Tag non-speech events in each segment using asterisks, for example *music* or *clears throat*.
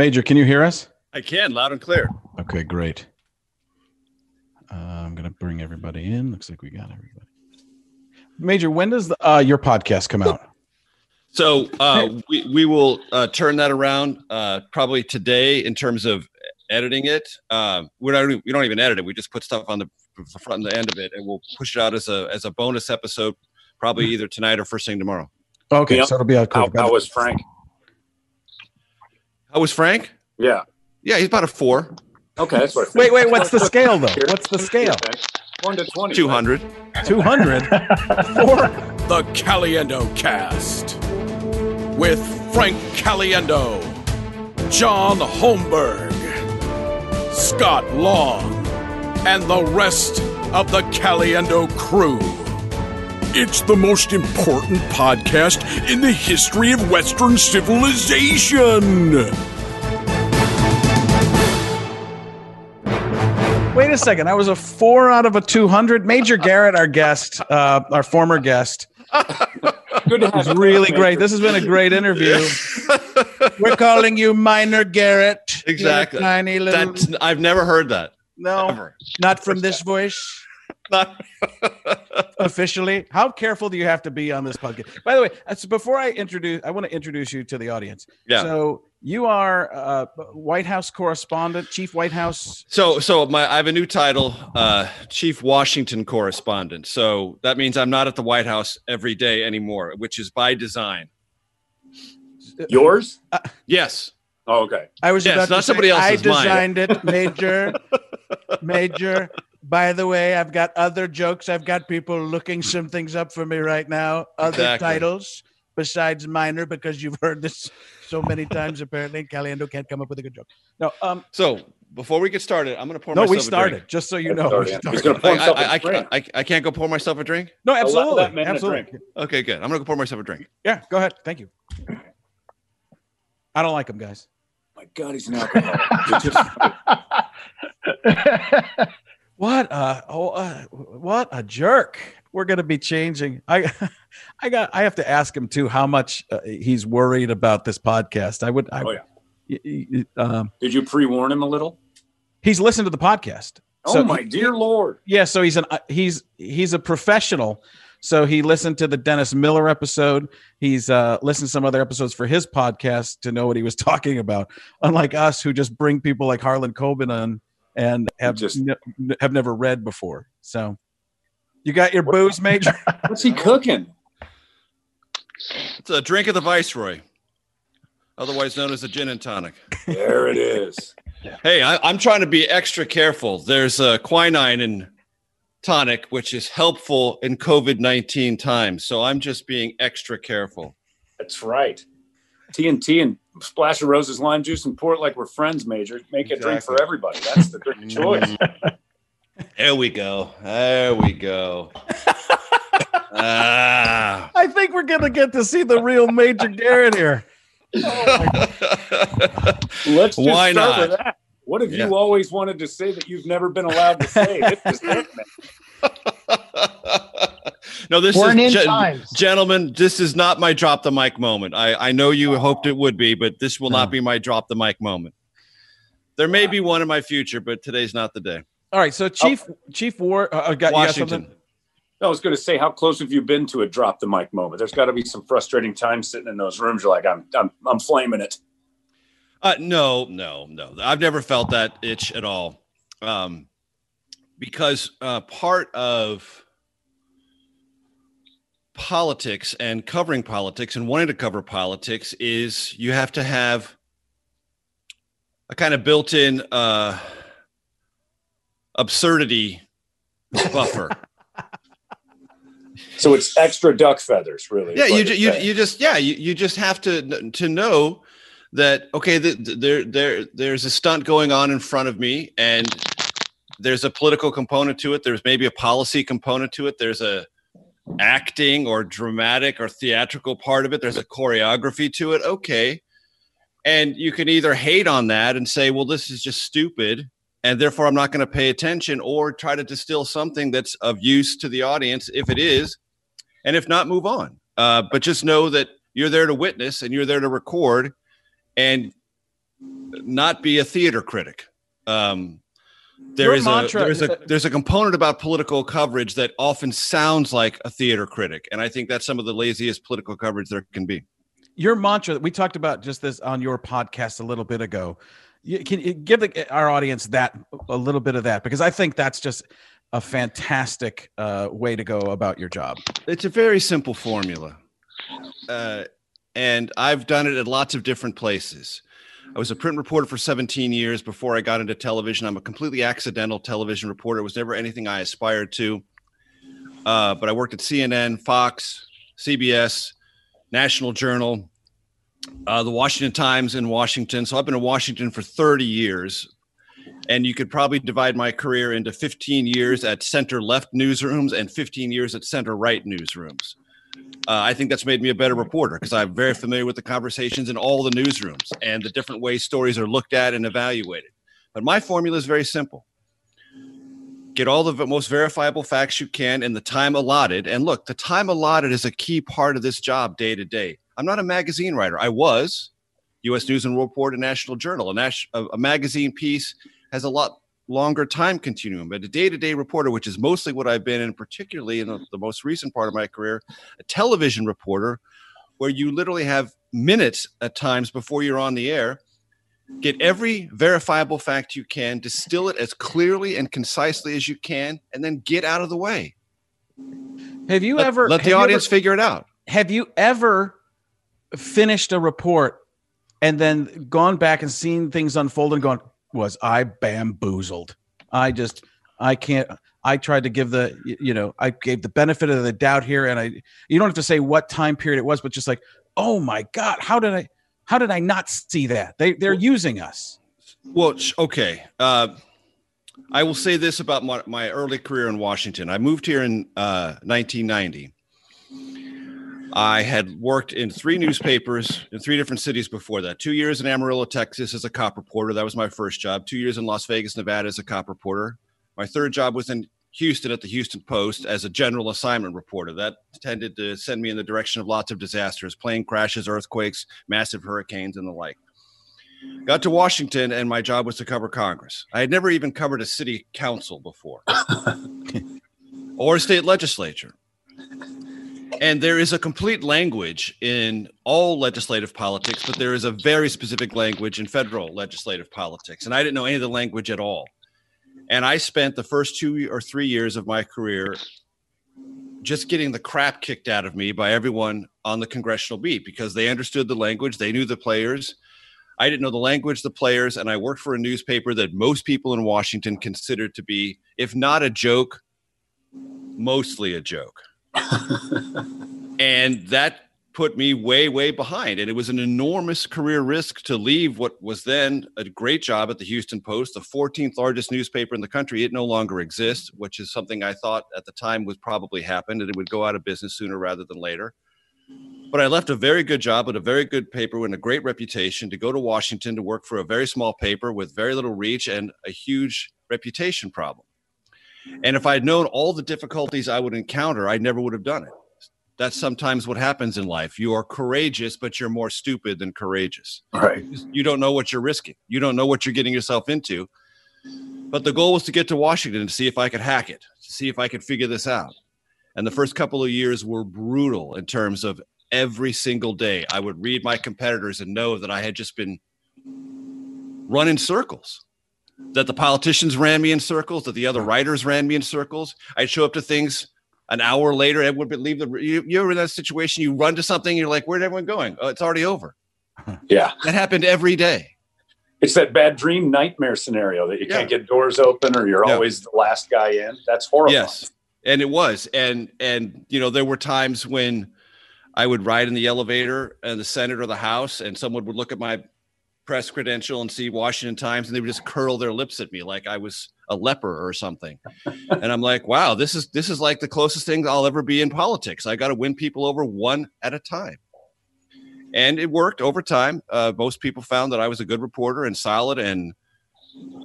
Major, can you hear us? I can, loud and clear. Okay, great. Uh, I'm going to bring everybody in. Looks like we got everybody. Major, when does the, uh, your podcast come out? So uh, we, we will uh, turn that around uh, probably today in terms of editing it. Uh, we don't we don't even edit it. We just put stuff on the, the front and the end of it, and we'll push it out as a as a bonus episode, probably either tonight or first thing tomorrow. Okay, Yeah. so it'll be out. How, how was Frank? How was Frank? Yeah. Yeah, he's about a four, Okay, that's what. Wait, wait. What's the *laughs* scale though? What's the scale? One to twenty. two hundred. Two hundred. *laughs* Four. The Caliendo Cast with Frank Caliendo, John Holmberg, Scott Long, and the rest of the Caliendo crew. It's the most important podcast in the history of Western civilization. Wait a second. I was a four out of a two hundred. Major Garrett, our guest, uh, our former guest, Good to was have really great. This has been a great interview. *laughs* We're calling you Minor Garrett. Exactly. Tiny little. That's I've never heard that. no, Ever. not from this voice. Not- *laughs* officially. How careful do you have to be on this podcast? By the way, uh, so before I introduce, I want to introduce you to the audience. yeah. So you are uh, White House correspondent, chief White House. So, so my I have a new title, uh, Chief Washington Correspondent. So that means I'm not at the White House every day anymore, which is by design. Yours? Yes. Oh, okay. I was Yes, about not to somebody say, I else's, mine. designed it, Major. *laughs* Major. By the way, I've got other jokes. I've got people looking some things up for me right now. Other Exactly. titles besides minor, because you've heard this so many times. Apparently, Caliendo can't come up with a good joke. No, um, So before we get started, I'm going to pour no, myself we a started. drink. Just so you know, start started. He's going to pour I, himself I, a I, drink. I, I can't go pour myself a drink. no, absolutely, that man to absolutely. drink. Okay, good. I'm going to go pour myself a drink. Yeah, go ahead. Thank you. I don't like him, guys. My God, he's an alcoholic. *laughs* What a oh, uh, what a jerk. We're going to be changing. I *laughs* I got I have to ask him too how much uh, he's worried about this podcast. I would I Oh, yeah. y- y- um Did you pre-warn him a little? he's listened to the podcast. Oh So- my dear Lord! Yeah, so he's an uh, he's he's a professional. So he listened to the Dennis Miller episode. He's uh, listened to some other episodes for his podcast to know what he was *laughs* talking about. Unlike us, who just bring people like Harlan Coben on and have Just- ne- ne- have never read before. So you got your booze, Major. *laughs* What's he cooking? It's a drink of the Viceroy, otherwise known as a gin and tonic. There it is. *laughs* Hey, I, I'm trying to be extra careful. There's a quinine in tonic, which is helpful in COVID 19 times. So I'm just being extra careful. That's right. TNT and splash of Rose's, lime juice, and pour it like we're friends, Major. Make a drink for everybody. That's the drink of *laughs* choice. There we go. There we go. *laughs* ah. I think we're gonna get to see the real Major Garrett here. *laughs* Let's just Why start not? with that. What have Yeah. you always wanted to say that you've never been allowed to say? This is it, man. no, this Born in is gen- times. gentlemen. This is not my drop the mic moment. I, I know you hoped it would be, but this will No. not be my drop the mic moment. There may be one in my future, but today's not the day. All right, so Chief Chief War uh, got, got Washington. something? I was going to say, how close have you been to a drop the mic moment? There's got to be some frustrating times sitting in those rooms. You're like, I'm, I'm, I'm flaming it. Uh, no, no, no. I've never felt that itch at all. Um, because uh, part of politics and covering politics and wanting to cover politics is you have to have a kind of built-in uh, absurdity buffer. *laughs* So it's extra duck feathers, really. yeah you, you're ju- you you just yeah you, you just have to to know that okay th th- there there there's a stunt going on in front of me and there's a political component to it there's maybe a policy component to it there's a acting or dramatic or theatrical part of it there's a choreography to it okay and you can either hate on that and say well this is just stupid and therefore i'm not going to pay attention or try to distill something that's of use to the audience if it is and if not move on uh, but just know that you're there to witness and you're there to record and not be a theater critic. Um, there is mantra- a there's a there's a component about political coverage that often sounds like a theater critic, and I think that's some of the laziest political coverage there can be. Your mantra. that We talked about just this on your podcast a little bit ago. You, can you give the, our audience that a little bit of that because I think that's just a fantastic uh, way to go about your job. It's a very simple formula, uh, and I've done it at lots of different places. I was a print reporter for 17 years before I got into television. I'm a completely accidental television reporter. It was never anything I aspired to. Uh, but I worked at CNN, Fox, CBS, National Journal, uh, the Washington Times in Washington. So I've been in Washington for 30 years. And you could probably divide my career into 15 years at center left newsrooms and 15 years at center right newsrooms. Uh, I think that's made me a better reporter because I'm very familiar with the conversations in all the newsrooms and the different ways stories are looked at and evaluated. But my formula is very simple get all the most verifiable facts you can in the time allotted. And look, the time allotted is a key part of this job day to day. I'm not a magazine writer. I was U.S. News and World Report, a national journal. A, nas- a, a magazine piece has a lot longer time continuum. But a day to day reporter, which is mostly what I've been, and particularly in the, mm. the most recent part of my career, a television reporter, where you literally have minutes at times before you're on the air. Get every verifiable fact you can, distill it as clearly and concisely as you can, and then get out of the way. Have you Let, ever let the audience ever- figure it out? have you ever finished a report and then gone back and seen things unfold and gone was i bamboozled i just i can't i tried to give the you know i gave the benefit of the doubt here and i you don't have to say what time period it was but just like oh my god how did i how did i not see that they they're using us Well, okay. Uh, I will say this about my, my early career in Washington. I moved here in uh, 1990. I had worked in three newspapers in three different cities before that. Two years in Amarillo, Texas, as a cop reporter. That was my first job. Two years in Las Vegas, Nevada, as a cop reporter. My third job was in Houston at the Houston Post as a general assignment reporter. That tended to send me in the direction of lots of disasters, plane crashes, earthquakes, massive hurricanes, and the like. Got to Washington, and my job was to cover Congress. I had never even covered a city council before *laughs* or a state legislature. And there is a complete language in all legislative politics, but there is a very specific language in federal legislative politics. And I didn't know any of the language at all. And I spent the first two or three years of my career just getting the crap kicked out of me by everyone on the congressional beat because they understood the language, they knew the players. I didn't know the language, the players, and I worked for a newspaper that most people in Washington considered to be, if not a joke, mostly a joke. *laughs* and that put me way, way behind. And it was an enormous career risk to leave what was then a great job at the Houston Post, the 14th largest newspaper in the country. It no longer exists, which is something I thought at the time would probably happen, and it would go out of business sooner rather than later. But I left a very good job at a very good paper with a great reputation to go to Washington to work for a very small paper with very little reach and a huge reputation problem. And if I'd known all the difficulties I would encounter, I never would have done it. That's sometimes what happens in life. You are courageous, but you're more stupid than courageous. Right. You don't know what you're risking. You don't know what you're getting yourself into. But the goal was to get to Washington to see if I could hack it, to see if I could figure this out. And the first couple of years were brutal in terms of every single day. I would read my competitors and know that I had just been run in circles, that the politicians ran me in circles, that the other writers ran me in circles. I'd show up to things an hour later and would leave the. You, you ever in that situation? You run to something, you're like, where'd everyone going? Oh, it's already over. *laughs* Yeah. That happened every day. It's that bad dream nightmare scenario that you Yeah. can't get doors open or you're Yeah. always the last guy in. That's horrible. Yes, and it was, and and you know there were times when I would ride in the elevator and the Senate or the House, and someone would look at my press credential and see Washington Times, and they would just curl their lips at me like I was a leper or something. *laughs* and I'm like, wow, this is this is like the closest thing I'll ever be in politics. I got to win people over one at a time. And it worked over time. Uh, most people found that I was a good reporter and solid and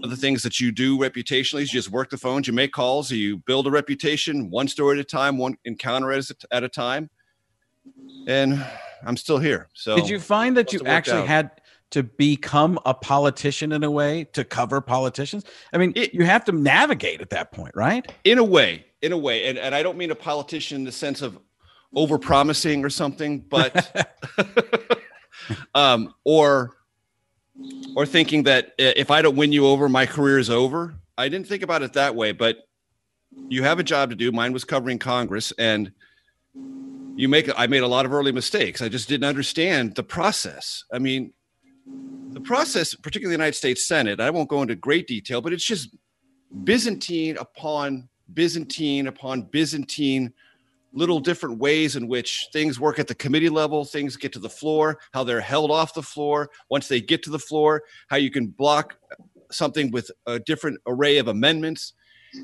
the things that you do reputationally is you just work the phones, you make calls, you build a reputation one story at a time, one encounter at a, at a time. And I'm still here. So Did you find that you actually had to become a politician in a way to cover politicians? I mean, It- you have to navigate at that point, right? in a way in a way and, and i don't mean a politician in the sense of over promising or something but *laughs* um or or thinking that if i don't win you over my career is over i didn't think about it that way but you have a job to do mine was covering congress and you make i made a lot of early mistakes i just didn't understand the process i mean the process particularly the united states senate i won't go into great detail but it's just byzantine upon byzantine upon byzantine little different ways in which things work at the committee level things get to the floor how they're held off the floor. Once they get to the floor how you can block something with a different array of amendments.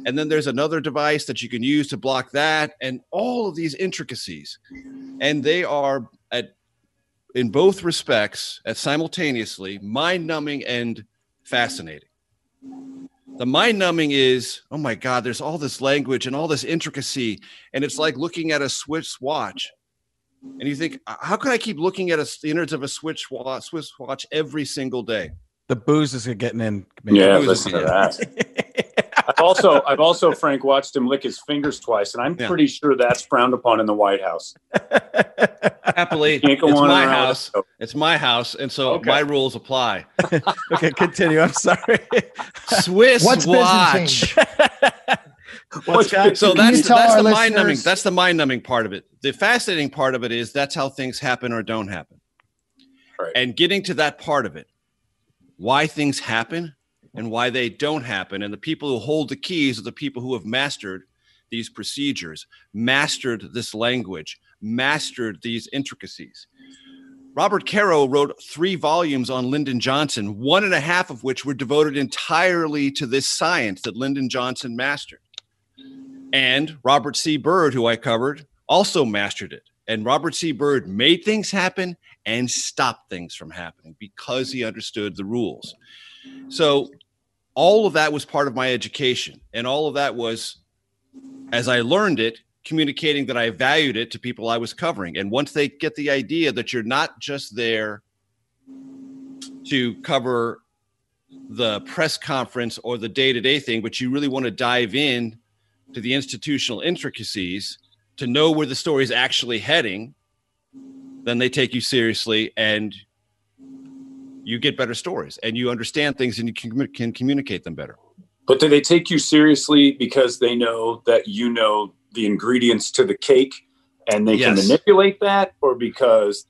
And then there's another device that you can use to block that and all of these intricacies. And they are at in both respects at simultaneously mind-numbing and fascinating the mind numbing is oh my god there's all this language and all this intricacy and it's like looking at a swiss watch and you think how can i keep looking at a, the innards of a swiss watch, swiss watch every single day The booze is getting in. Yeah, Who's listen to this? that. I've also, I've also, Frank, watched him lick his fingers twice, and I'm Yeah. pretty sure that's frowned upon in the White House. happily Can't go it's on my house it. it's my house and so Okay. my rules apply *laughs* okay, continue. I'm sorry. swiss What's watch What's Scott? so Can that's the, that's the mind numbing that's the mind numbing part of it the fascinating part of it is that's how things happen or don't happen Right. and getting to that part of it why things happen and why they don't happen and the people who hold the keys are the people who have mastered these procedures mastered this language mastered these intricacies robert caro wrote three volumes on lyndon johnson one and a half of which were devoted entirely to this science that lyndon johnson mastered and Robert C. Byrd, who I covered, also mastered it. And Robert C. Byrd made things happen and stopped things from happening because he understood the rules. So all of that was part of my education. And all of that was, as I learned it, communicating that I valued it to people I was covering. And once they get the idea that you're not just there to cover the press conference or the day to day thing, but you really want to dive in to the institutional intricacies to know where the story is actually heading, then they take you seriously and you get better stories and you understand things and you can, can communicate them better. But do they take you seriously because they know that you know the ingredients to the cake and they can manipulate that, or because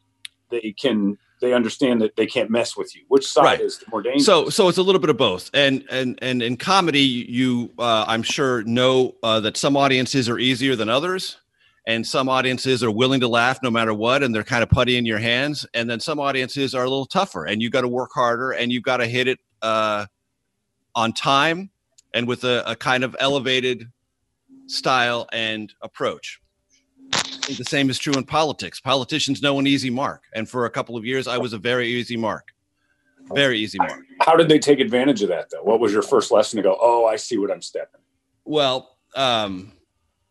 they can they understand that they can't mess with you? Which side Right. is the more dangerous? So, so it's a little bit of both. And and and in comedy, you uh, I'm sure know uh, that some audiences are easier than others, and some audiences are willing to laugh no matter what, and they're kind of putty in your hands. And then some audiences are a little tougher, and you've got to work harder, and you've got to hit it uh, on time and with a, a kind of elevated style and approach. The same is true in politics. Politicians know an easy mark, and for a couple of years, I was a very easy mark, very easy mark. How did they take advantage of that, though? What was your first lesson to go? Oh, I see what I'm stepping. Well, um,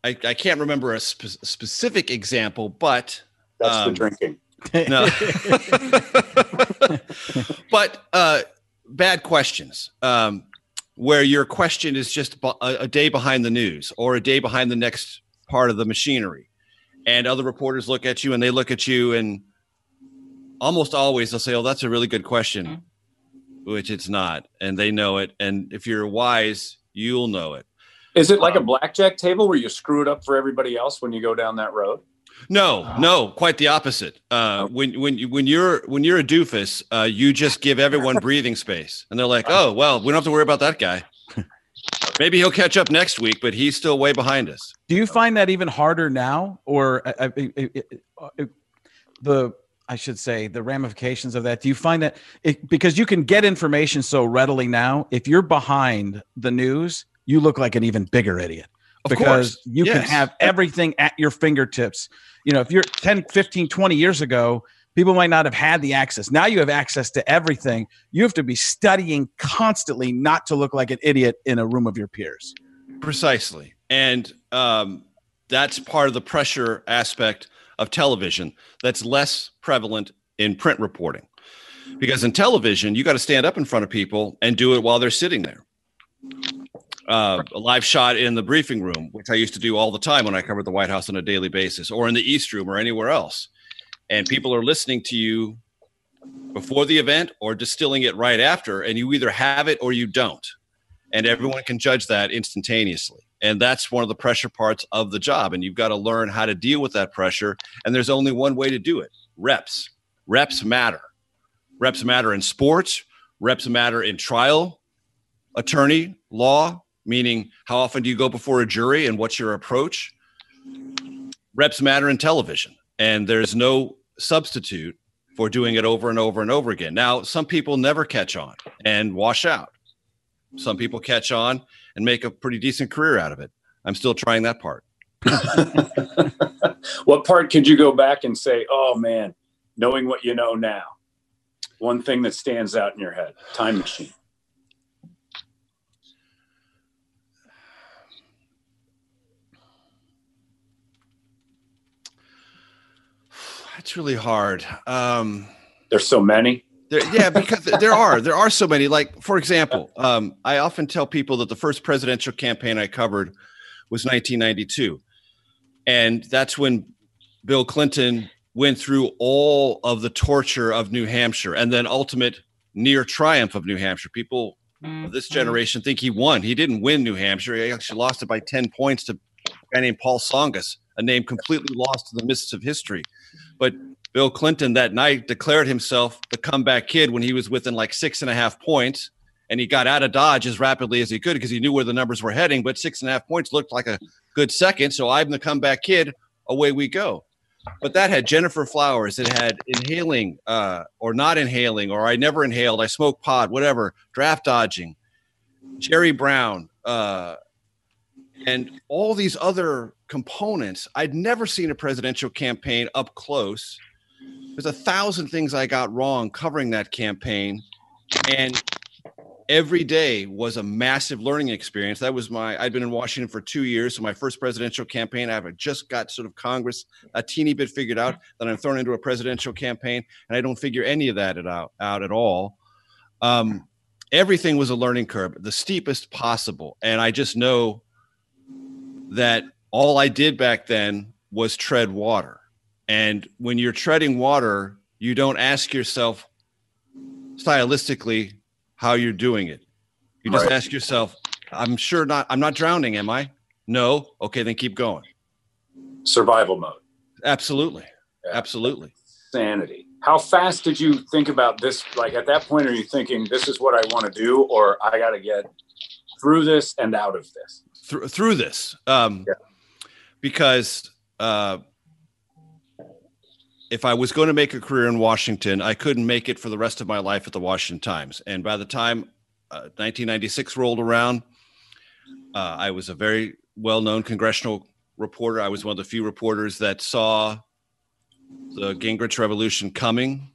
I, I can't remember a spe- specific example, but That's Um, the drinking. no. *laughs* *laughs* but uh, bad questions, um, where your question is just bu- a, a day behind the news or a day behind the next part of the machinery, and other reporters look at you and they look at you and almost always they'll say, "Oh, that's a really good question," which it's not, and they know it. And if you're wise, you'll know it. Is it like a um, blackjack table where you screw it up for everybody else when you go down that road? No, no, quite the opposite. Uh, when when you when you're when you're a doofus, uh, you just give everyone *laughs* breathing space, and they're like, "Oh, well, we don't have to worry about that guy. *laughs* Maybe he'll catch up next week, but he's still way behind us." Do you find that even harder now, or uh, uh, uh, the I should say the ramifications of that? Do you find that it, because you can get information so readily now, if you're behind the news, you look like an even bigger idiot Of because course. you can have everything at your fingertips. You know, if you're 10, 15, 20 years ago, people might not have had the access. Now you have access to everything. You have to be studying constantly not to look like an idiot in a room of your peers. Precisely, and um, that's part of the pressure aspect of television that's less prevalent in print reporting. Because in television, you got to stand up in front of people and do it while they're sitting there. Uh, a live shot in the briefing room, which I used to do all the time when I covered the White House on a daily basis, or in the East Room or anywhere else. And people are listening to you before the event or distilling it right after, and you either have it or you don't. And everyone can judge that instantaneously. And that's one of the pressure parts of the job. And you've got to learn how to deal with that pressure. And there's only one way to do it reps. Reps matter. Reps matter in sports, reps matter in trial, attorney, law, meaning how often do you go before a jury and what's your approach? Reps matter in television. And there's no substitute for doing it over and over and over again. Now, some people never catch on and wash out. Some people catch on and make a pretty decent career out of it. I'm still trying that part. *laughs* what part could you go back and say, oh man, knowing what you know now? One thing that stands out in your head, time machine. That's really hard. Um, There's so many. There, yeah, because there are there are so many. Like for example, um, I often tell people that the first presidential campaign I covered was 1992, and that's when Bill Clinton went through all of the torture of New Hampshire and then ultimate near triumph of New Hampshire. People of this generation think he won. He didn't win New Hampshire. He actually lost it by 10 points to a guy named Paul Tsongas, a name completely lost to the mists of history. But Bill Clinton that night declared himself the comeback kid when he was within like six and a half points. And he got out of Dodge as rapidly as he could because he knew where the numbers were heading. But six and a half points looked like a good second. So I'm the comeback kid. Away we go. But that had Gennifer Flowers. It had inhaling uh, or not inhaling, or I never inhaled. I smoked pot, whatever, draft dodging, Jerry Brown, uh, and all these other components. I'd never seen a presidential campaign up close there's a thousand things I got wrong covering that campaign. And every day was a massive learning experience. That was my, I'd been in Washington for two years. So my first presidential campaign, I've just got sort of Congress a teeny bit figured out. Then I'm thrown into a presidential campaign and I don't figure any of that out, out at all. Um, everything was a learning curve, the steepest possible. And I just know that all I did back then was tread water and when you're treading water, you don't ask yourself stylistically how you're doing it. You just right. ask yourself, I'm sure not, I'm not drowning, am I? No. Okay, then keep going. Survival mode. Absolutely. Yeah. Absolutely. Sanity. How fast did you think about this? Like at that point, are you thinking, this is what I want to do, or I got to get through this and out of this? Through, through this. Um, yeah. Because, uh, if I was going to make a career in Washington, I couldn't make it for the rest of my life at the Washington Times. And by the time uh, 1996 rolled around, uh, I was a very well known congressional reporter. I was one of the few reporters that saw the Gingrich Revolution coming.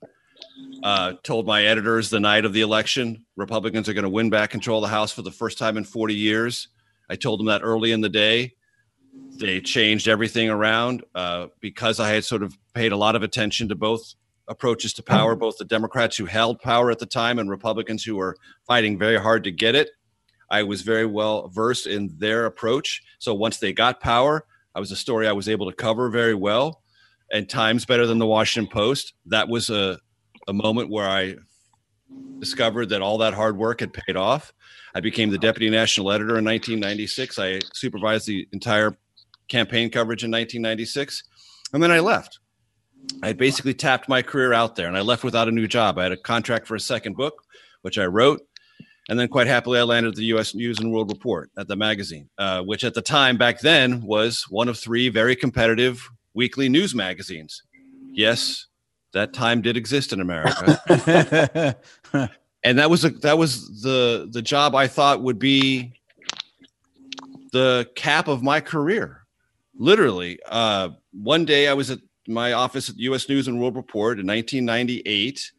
Uh, told my editors the night of the election Republicans are going to win back control of the House for the first time in 40 years. I told them that early in the day they changed everything around uh, because I had sort of paid a lot of attention to both approaches to power, both the Democrats who held power at the time and Republicans who were fighting very hard to get it. I was very well versed in their approach. So once they got power, I was a story I was able to cover very well and times better than the Washington Post. That was a, a moment where I discovered that all that hard work had paid off. I became the deputy national editor in 1996. I supervised the entire campaign coverage in 1996. And then I left. I basically tapped my career out there and I left without a new job. I had a contract for a second book, which I wrote. And then quite happily, I landed the U.S. News and World Report at the magazine, uh, which at the time back then was one of three very competitive weekly news magazines. Yes, that time did exist in America. *laughs* and that was a, that was the the job I thought would be the cap of my career. Literally uh, one day i was at my office at us news and world report in 1998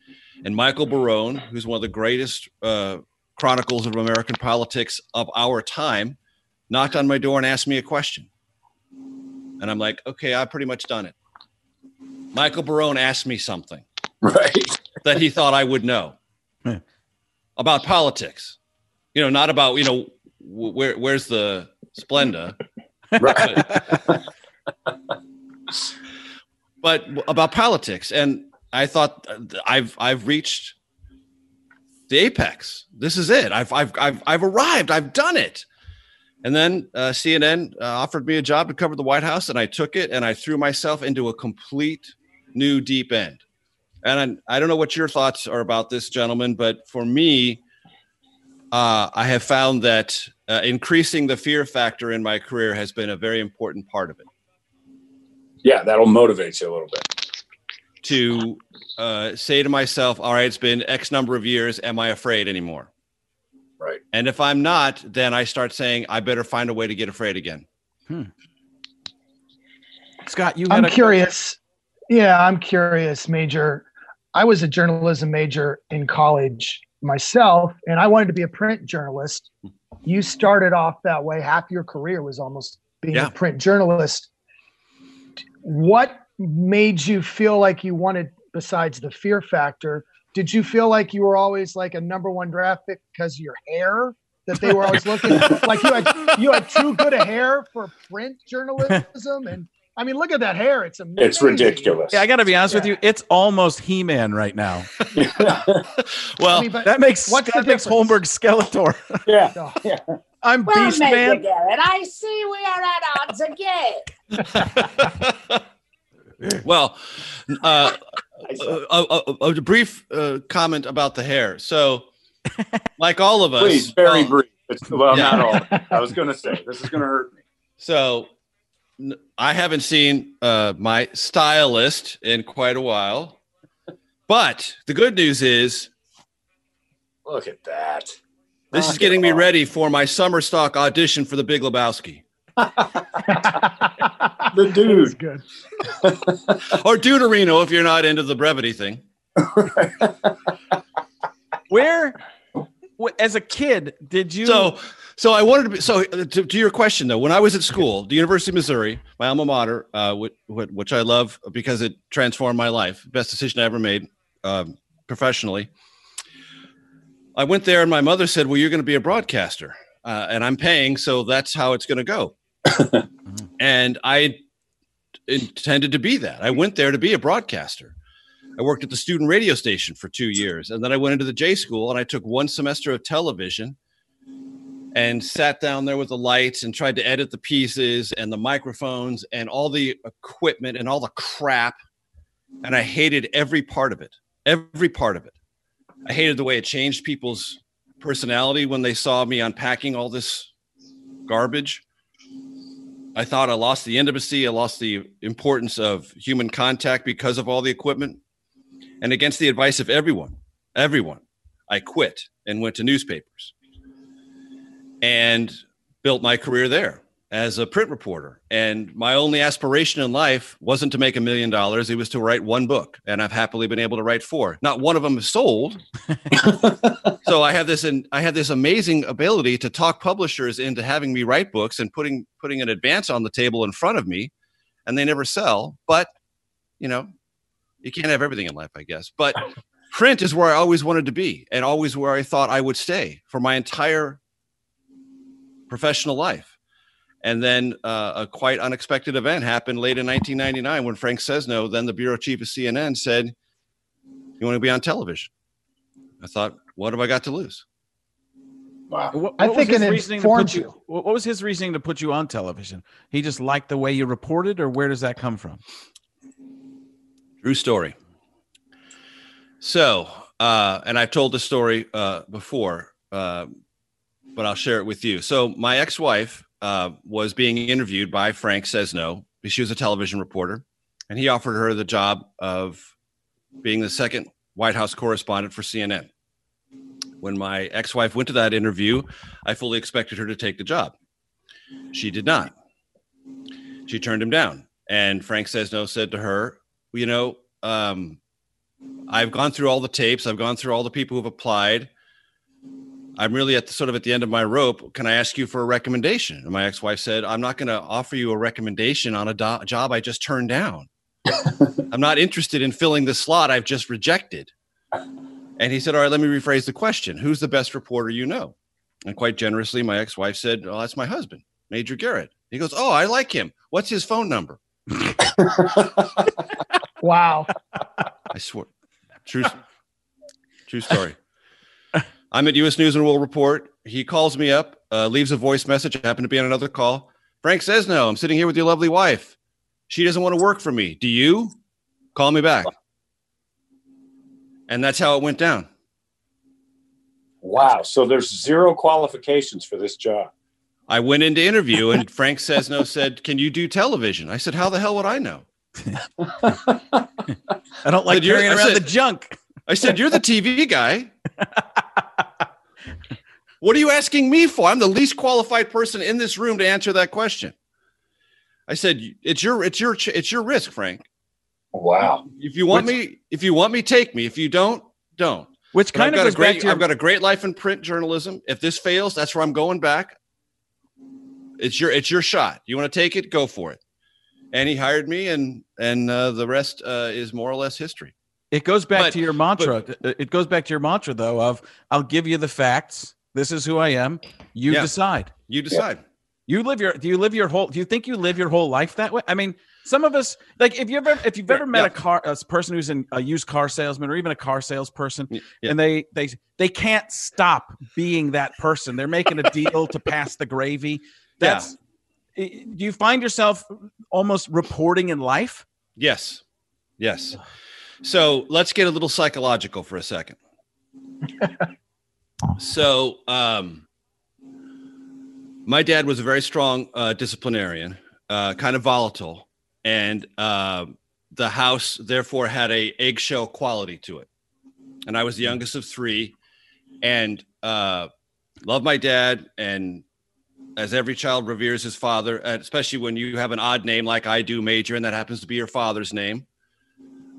and michael barone who's one of the greatest uh, chronicles of american politics of our time knocked on my door and asked me a question. And i'm like okay i've pretty much done it michael barone asked me something right that he thought I would know Yeah. about politics. You know, not about you know where where's the Splenda, Right. but about politics. And I thought uh, I've I've reached the apex. This is it. I've I've I've I've arrived. I've done it. And then uh, CNN uh, offered me a job to cover the White House, and I took it, and I threw myself into a complete new deep end. And I, I don't know what your thoughts are about this, gentlemen, but for me, uh, I have found that uh, increasing the fear factor in my career has been a very important part of it. yeah, that'll motivate you a little bit. to uh, say to myself, all right, it's been X number of years. Am I afraid anymore? Right. And if I'm not, then I start saying, I better find a way to get afraid again. Scott, you had I'm a curious. Yeah, I'm curious, Major. I was a journalism major in college myself, and I wanted to be a print journalist. You started off that way. Half your career was almost being Yeah. a print journalist. What made you feel like you wanted, besides the fear factor, did you feel like you were always like a number one draft pick because of your hair? That they were always looking *laughs* like you had you had too good a hair for print journalism, and I mean, look at that hair; it's amazing. It's ridiculous. Yeah, I got to be honest with you. It's almost He-Man right now. well, *laughs* I mean, That makes What's that makes difference? Holmberg Skeletor. *laughs* yeah. Oh. yeah. I'm Well, Beast Major Man. Garrett, I see we are at odds again. *laughs* well, uh, a, a, a, a brief uh, comment about the hair. So, like all of us, Please, very well, brief. It's, well, Yeah. not all. I was going to say this is going to hurt me. So n- I haven't seen uh, my stylist in quite a while. But the good news is Look at that. this is getting me off. ready for my summer stock audition for the Big Lebowski. *laughs* The That is dude. good. *laughs* Or Duderino if you're not into the brevity thing. *laughs* Where, as a kid, did you? So so I wanted to be so uh, to, to your question though, when I was at school, the University of Missouri, my alma mater, uh, which, which I love because it transformed my life, best decision I ever made um, professionally. I went there and my mother said, "Well, you're going to be a broadcaster, uh, and I'm paying, so that's how it's going to go." *coughs* and I intended to be that. I went there to be a broadcaster. I worked at the student radio station for two years, and then I went into the J school and I took one semester of television and sat down there with the lights and tried to edit the pieces and the microphones and all the equipment and all the crap. And I hated every part of it. Every part of it. I hated the way it changed people's personality when they saw me unpacking all this garbage. I thought I lost the intimacy, I lost the importance of human contact because of all the equipment. And against the advice of everyone, everyone, I quit and went to newspapers and built my career there as a print reporter. And my only aspiration in life wasn't to make a million dollars, it was to write one book. And I've happily been able to write four. Not one of them is sold. *laughs* so I have this and I have this amazing ability to talk publishers into having me write books and putting putting an advance on the table in front of me and they never sell. But you know, you can't have everything in life, I guess. But *laughs* print is where I always wanted to be and always where I thought I would stay for my entire professional life. And then uh, a quite unexpected event happened late in 1999 when Frank Sesno, then the bureau chief of CNN, said, You want to be on television? I thought, What have I got to lose? Wow. What, I what was think his it reasoning to informed put you. you. What what was his reasoning to put you on television? He just liked the way you reported, or where does that come from? True story. So, uh, and I've told the story uh, before, uh, but I'll share it with you. So, my ex wife uh, was being interviewed by Frank Sesno. She was a television reporter, and he offered her the job of being the second White House correspondent for CNN. When my ex wife went to that interview, I fully expected her to take the job. She did not. She turned him down. And Frank Sesno said to her, you know, um, I've gone through all the tapes. I've gone through all the people who've applied. I'm really at the, sort of at the end of my rope. Can I ask you for a recommendation? And my ex-wife said, I'm not going to offer you a recommendation on a do- job I just turned down. *laughs* I'm not interested in filling the slot I've just rejected. And he said, All right, let me rephrase the question. Who's the best reporter you know? And quite generously, my ex wife said, Oh, that's my husband, Major Garrett. He goes, Oh, I like him. What's his phone number? *laughs* Wow. I swear. True, true story. I'm at U.S. News and World Report. He calls me up, uh, leaves a voice message. I happen to be on another call. Frank Sesno. I'm sitting here with your lovely wife. She doesn't want to work for me. Do you? Call me back. And that's how it went down. Wow. So there's zero qualifications for this job. I went into interview and Frank Sesno said, "Can you do television?" I said, "How the hell would I know?" *laughs* I don't like But you're- carrying I around said- the junk. I said, "You're the TV guy. *laughs* what are you asking me for? I'm the least qualified person in this room to answer that question." I said, "It's your it's your it's your risk, Frank. Wow. If you want me, if you want me, take me. If you don't, don't." Which But I've kind of got a goes back great to your, I've got a great life in print journalism. If this fails, that's where I'm going back. It's your it's your shot. You want to take it? Go for it. And he hired me, and and uh, the rest uh, is more or less history. It goes back but- to your mantra. it goes back to your mantra though of I'll give you the facts. This is who I am. You Yeah. decide. You decide. You live your do you live your whole do you think you live your whole life that way? I mean, some of us like if you ever if you've Yeah, ever met yeah. a car a person who's in a used car salesman or even a car salesperson yeah. and they they they can't stop being that person. They're making a deal to pass the gravy. *laughs* That's do you find yourself almost reporting in life? Yes. Yes. So let's get a little psychological for a second. *laughs* so, um, my dad was a very strong uh, disciplinarian, uh, kind of volatile, and uh, the house therefore had a eggshell quality to it. And I was the youngest of three, and uh, loved my dad, and as every child reveres his father, especially when you have an odd name like I do, Major, and that happens to be your father's name.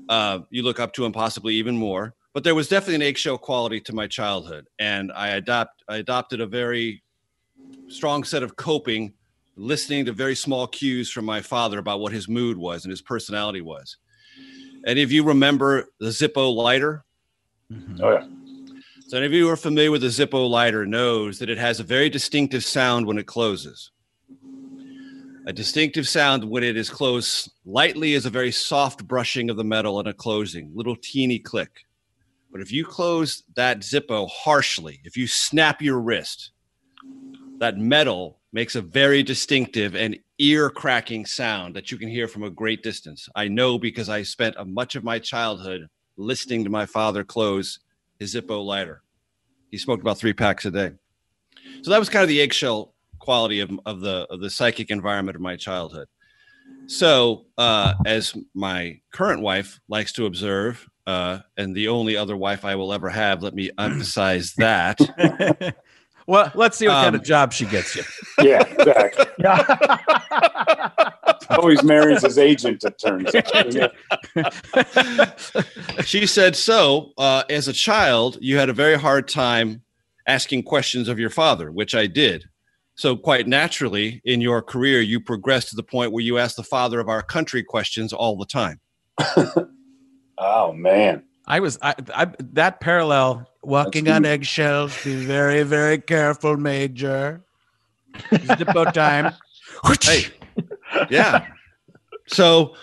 Uh, you look up to him possibly even more. But there was definitely an eggshell quality to my childhood, and I adopt I adopted a very strong set of coping, listening to very small cues from my father about what his mood was and his personality was. Any of you remember the Zippo lighter? Oh yeah. So, any of you who are familiar with the Zippo lighter knows that it has a very distinctive sound when it closes. A distinctive sound when it is closed lightly is a very soft brushing of the metal and a closing, little teeny click. But if you close that Zippo harshly, if you snap your wrist, that metal makes a very distinctive and ear cracking sound that you can hear from a great distance. I know because I spent much of my childhood listening to my father close his Zippo lighter. He smoked about three packs a day. So that was kind of the eggshell quality of, of the of the psychic environment of my childhood. So uh, as my current wife likes to observe, uh, and the only other wife I will ever have, let me *clears throat* emphasize *laughs* that. well, let's see what kind Um, of job she gets you. *laughs* Yeah, exactly. *laughs* Always marries his agent, it turns out. She said, So, uh, as a child, you had a very hard time asking questions of your father, which I did. So, quite naturally, in your career, you progressed to the point where you asked the father of our country questions all the time. *laughs* Oh man. I was I, I that parallel walking That's on huge. eggshells. Be very very careful, Major. Zippo time. *laughs* Hey, yeah. So,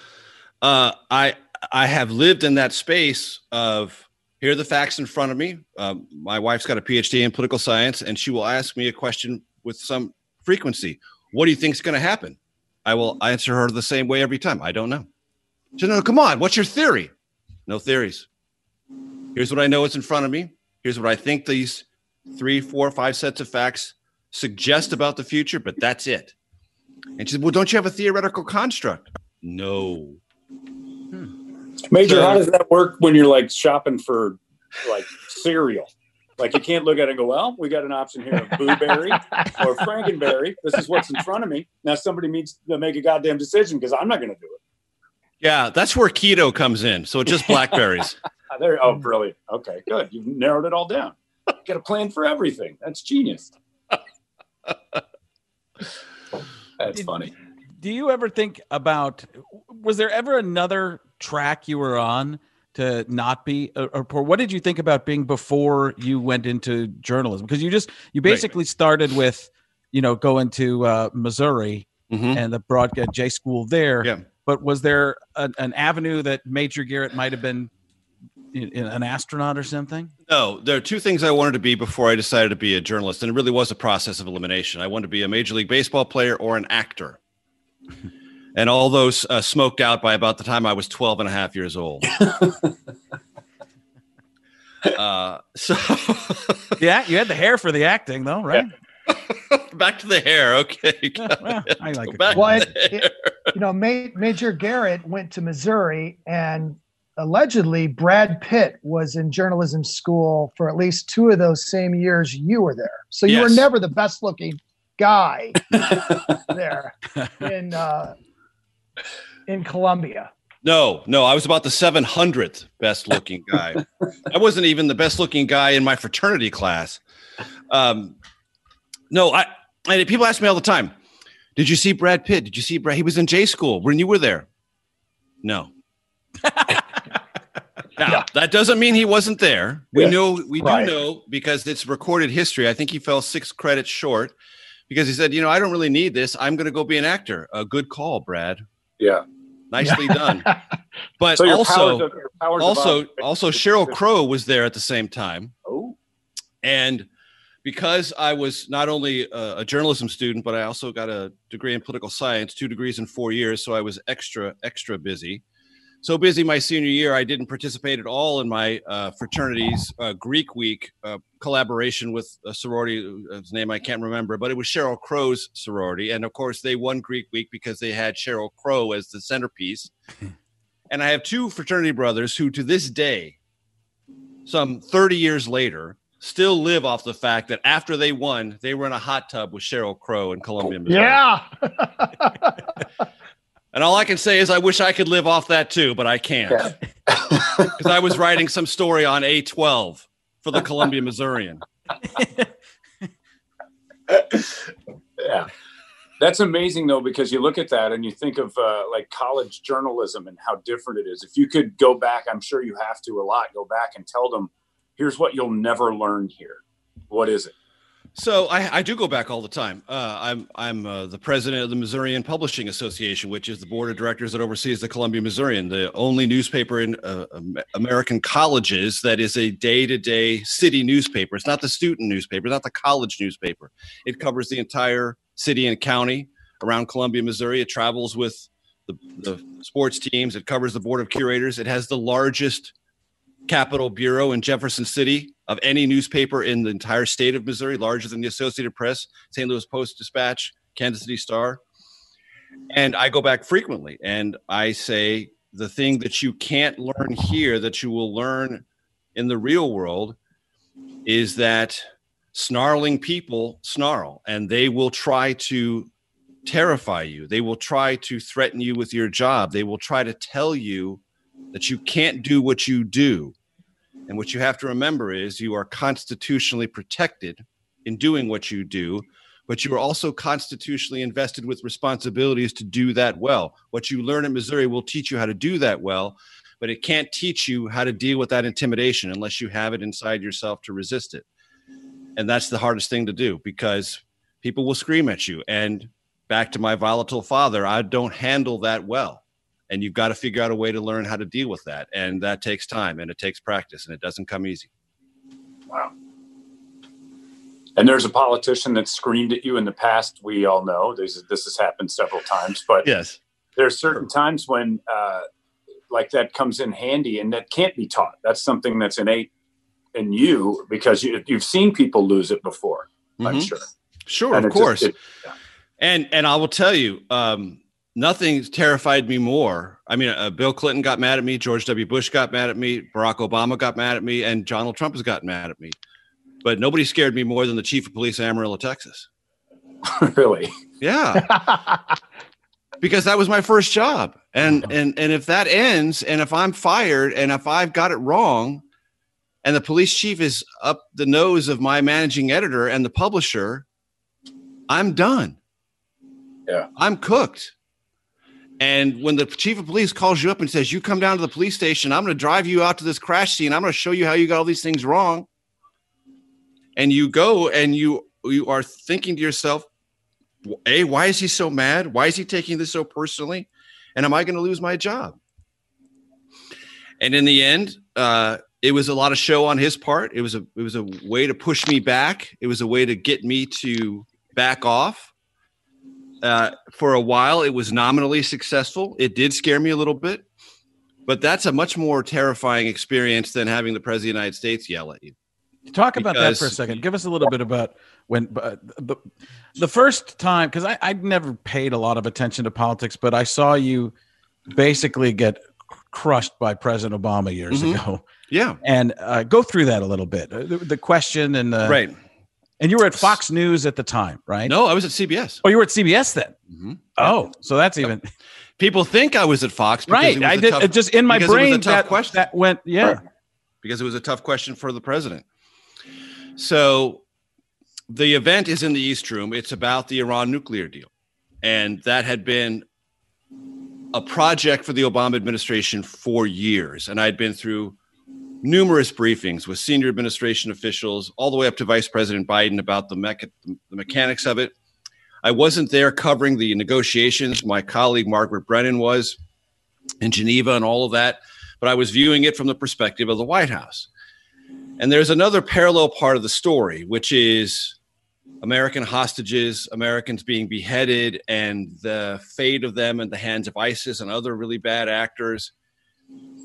uh, I I have lived in that space of here are the facts in front of me. Um, my wife's got a PhD in political science, and she will ask me a question with some frequency. What do you think is going to happen? I will answer her the same way every time. I don't know. She said, no, come on. What's your theory? No theories. Here's what I know is in front of me. Here's what I think these three, four, five sets of facts suggest about the future, but that's it. And she said, Well, don't you have a theoretical construct? No. Hmm. Major, So- how does that work when you're like shopping for like cereal? Like you can't look at it and go, well, we got an option here of blueberry or *laughs* frankenberry. This is what's in front of me. Now somebody needs to make a goddamn decision because I'm not going to do it. Yeah, that's where keto comes in. So it's just *laughs* blackberries. *laughs* There, oh, brilliant. Okay, good. You've narrowed it all down. Got a plan for everything. That's genius. That's Did- funny. Do you ever think about was there ever another track you were on to not be a reporter? What did you think about being before you went into journalism? Because you just you basically started with, you know, going to uh, Missouri Mhm. and the broadcast J school there. Yeah. But was there an, an avenue that Major Garrett might have been an astronaut or something? No, there are two things I wanted to be before I decided to be a journalist, and it really was a process of elimination. I wanted to be a major league baseball player or an actor. And all those uh, smoked out by about the time I was 12 and a half years old. *laughs* uh, so *laughs* Yeah, you had the hair for the acting, though, right? *laughs* back to the hair. Okay. Yeah, well, I like it. Back Well, to it- the hair. you know, Ma- Major Garrett went to Missouri, and allegedly Brad Pitt was in journalism school for at least two of those same years you were there. So you were never the best looking guy there in uh, in Columbia. No, no, I was about the 700th best looking guy. *laughs* I wasn't even the best looking guy in my fraternity class. Um, no, I, I people ask me all the time, did you see Brad Pitt? Did you see Brad? He was in J school when you were there. No. *laughs* now, Yeah. that doesn't mean he wasn't there. We Yeah. know, we Right. do know because it's recorded history. I think he fell six credits short because he said, you know, I don't really need this. I'm going to go be an actor. A good call, Brad. Yeah. Nicely done. *laughs* But So also, powers powers also also sheryl crow was there at the same time Oh, and because i was not only a, a journalism student but i also got a degree in political science two degrees in four years so i was extra extra busy so busy my senior year i didn't participate at all in my uh, fraternity's uh, greek week uh, collaboration with a sorority uh, whose name i can't remember but it was sheryl crow's sorority and of course they won greek week because they had sheryl crow as the centerpiece *laughs* and I have two fraternity brothers who, to this day, some 30 years later, still live off the fact that after they won, they were in a hot tub with Sheryl Crow in Columbia, Missouri. Yeah. *laughs* And all I can say is I wish I could live off that too, but I can't. Because *laughs* I was writing some story on A12 for the Columbia Missourian. *laughs* yeah. That's amazing though, because you look at that and you think of uh, like college journalism and how different it is. If you could go back, I'm sure you have to a lot, go back and tell them, here's what you'll never learn here. What is it? So I, I do go back all the time. Uh, I'm I'm uh, the president of the Missourian Publishing Association, which is the board of directors that oversees the Columbia Missourian, the only newspaper in uh, American colleges that is a day-to-day city newspaper. It's not the student newspaper, not the college newspaper. It covers the entire city and county around Columbia, Missouri. It travels with the, the sports teams. It covers the board of curators. It has the largest capital bureau in Jefferson City of any newspaper in the entire state of Missouri, larger than the Associated Press, St. Louis Post Dispatch, Kansas City Star. And I go back frequently and I say the thing that you can't learn here that you will learn in the real world is that snarling people snarl and they will try to terrify you. They will try to threaten you with your job. They will try to tell you that you can't do what you do. And what you have to remember is you are constitutionally protected in doing what you do, but you are also constitutionally invested with responsibilities to do that well. What you learn in Missouri will teach you how to do that well, but it can't teach you how to deal with that intimidation unless you have it inside yourself to resist it. And that's the hardest thing to do because people will scream at you. And back to my volatile father, I don't handle that well and you've got to figure out a way to learn how to deal with that and that takes time and it takes practice and it doesn't come easy Wow. And there's a politician that screamed at you in the past. We all know this, this has happened several times, but yes there's certain times when uh, like that comes in handy and that can't be taught. That's something that's innate in you because you, you've seen people lose it before. I'm Mhm. sure. sure And of it just- course it- and and i will tell you um nothing terrified me more. I mean uh, bill clinton got mad at me george w. Bush got mad at me barack obama got mad at me and donald trump has gotten mad at me. But nobody scared me more than the chief of police in amarillo texas. *laughs* Really. yeah. *laughs* Because that was my first job. And and and if that ends and if i'm fired and if i've got it wrong and the police chief is up the nose of my managing editor and the publisher i'm done. Yeah. i'm cooked And when the chief of police calls you up and says, You come down to the police station, I'm going to drive you out to this crash scene. I'm going to show you how you got all these things wrong. And you go and you you are thinking to yourself, A, why is he so mad? Why is he taking this so personally? And am I going to lose my job? And in the end, uh, it was a lot of show on his part. It was a it was a way to push me back. It was a way to get me to back off. Uh, for a while, it was nominally successful. It did scare me a little bit, but that's a much more terrifying experience than having the president of the United States yell at you. Talk about that for a second. Give us a little bit about when uh, the the first time because I I never paid a lot of attention to politics, but I saw you basically get crushed by President Obama years Mhm. ago, Yeah, and uh, go through that a little bit. Uh, The, the question and uh, right. And you were at Fox News at the time, right? No, I was at CBS. Oh, you were at CBS then. Mhm. Oh, so that's even People think I was at Fox, because right. it was I did tough- just in my because it was a brain that question. that went yeah. because it was a tough question for the president. So the event is in the East Room. It's about the Iran nuclear deal. And that had been a project for the Obama administration for years. And I'd been through numerous briefings with senior administration officials, all the way up to Vice President Biden about the, mecha- the mechanics of it. I wasn't there covering the negotiations. My colleague Margaret Brennan was in Geneva and all of that but I was viewing it from the perspective of the White House. And there's another parallel part of the story, which is American hostages, Americans being beheaded, and the fate of them in the hands of ISIS and other really bad actors.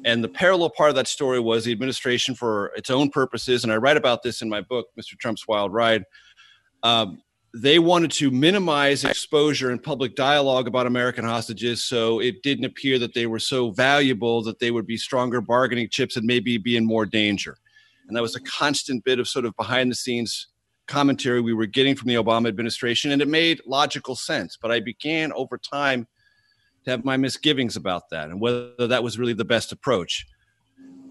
And the parallel part of that story was the administration, for its own purposes, and I write about this in my book, Mr. Trump's Wild Ride. Um, they wanted to minimize exposure and public dialogue about American hostages so it didn't appear that they were so valuable that they would be stronger bargaining chips and maybe be in more danger. And that was a constant bit of sort of behind the scenes commentary we were getting from the Obama administration. And it made logical sense. But I began over time to have my misgivings about that and whether that was really the best approach.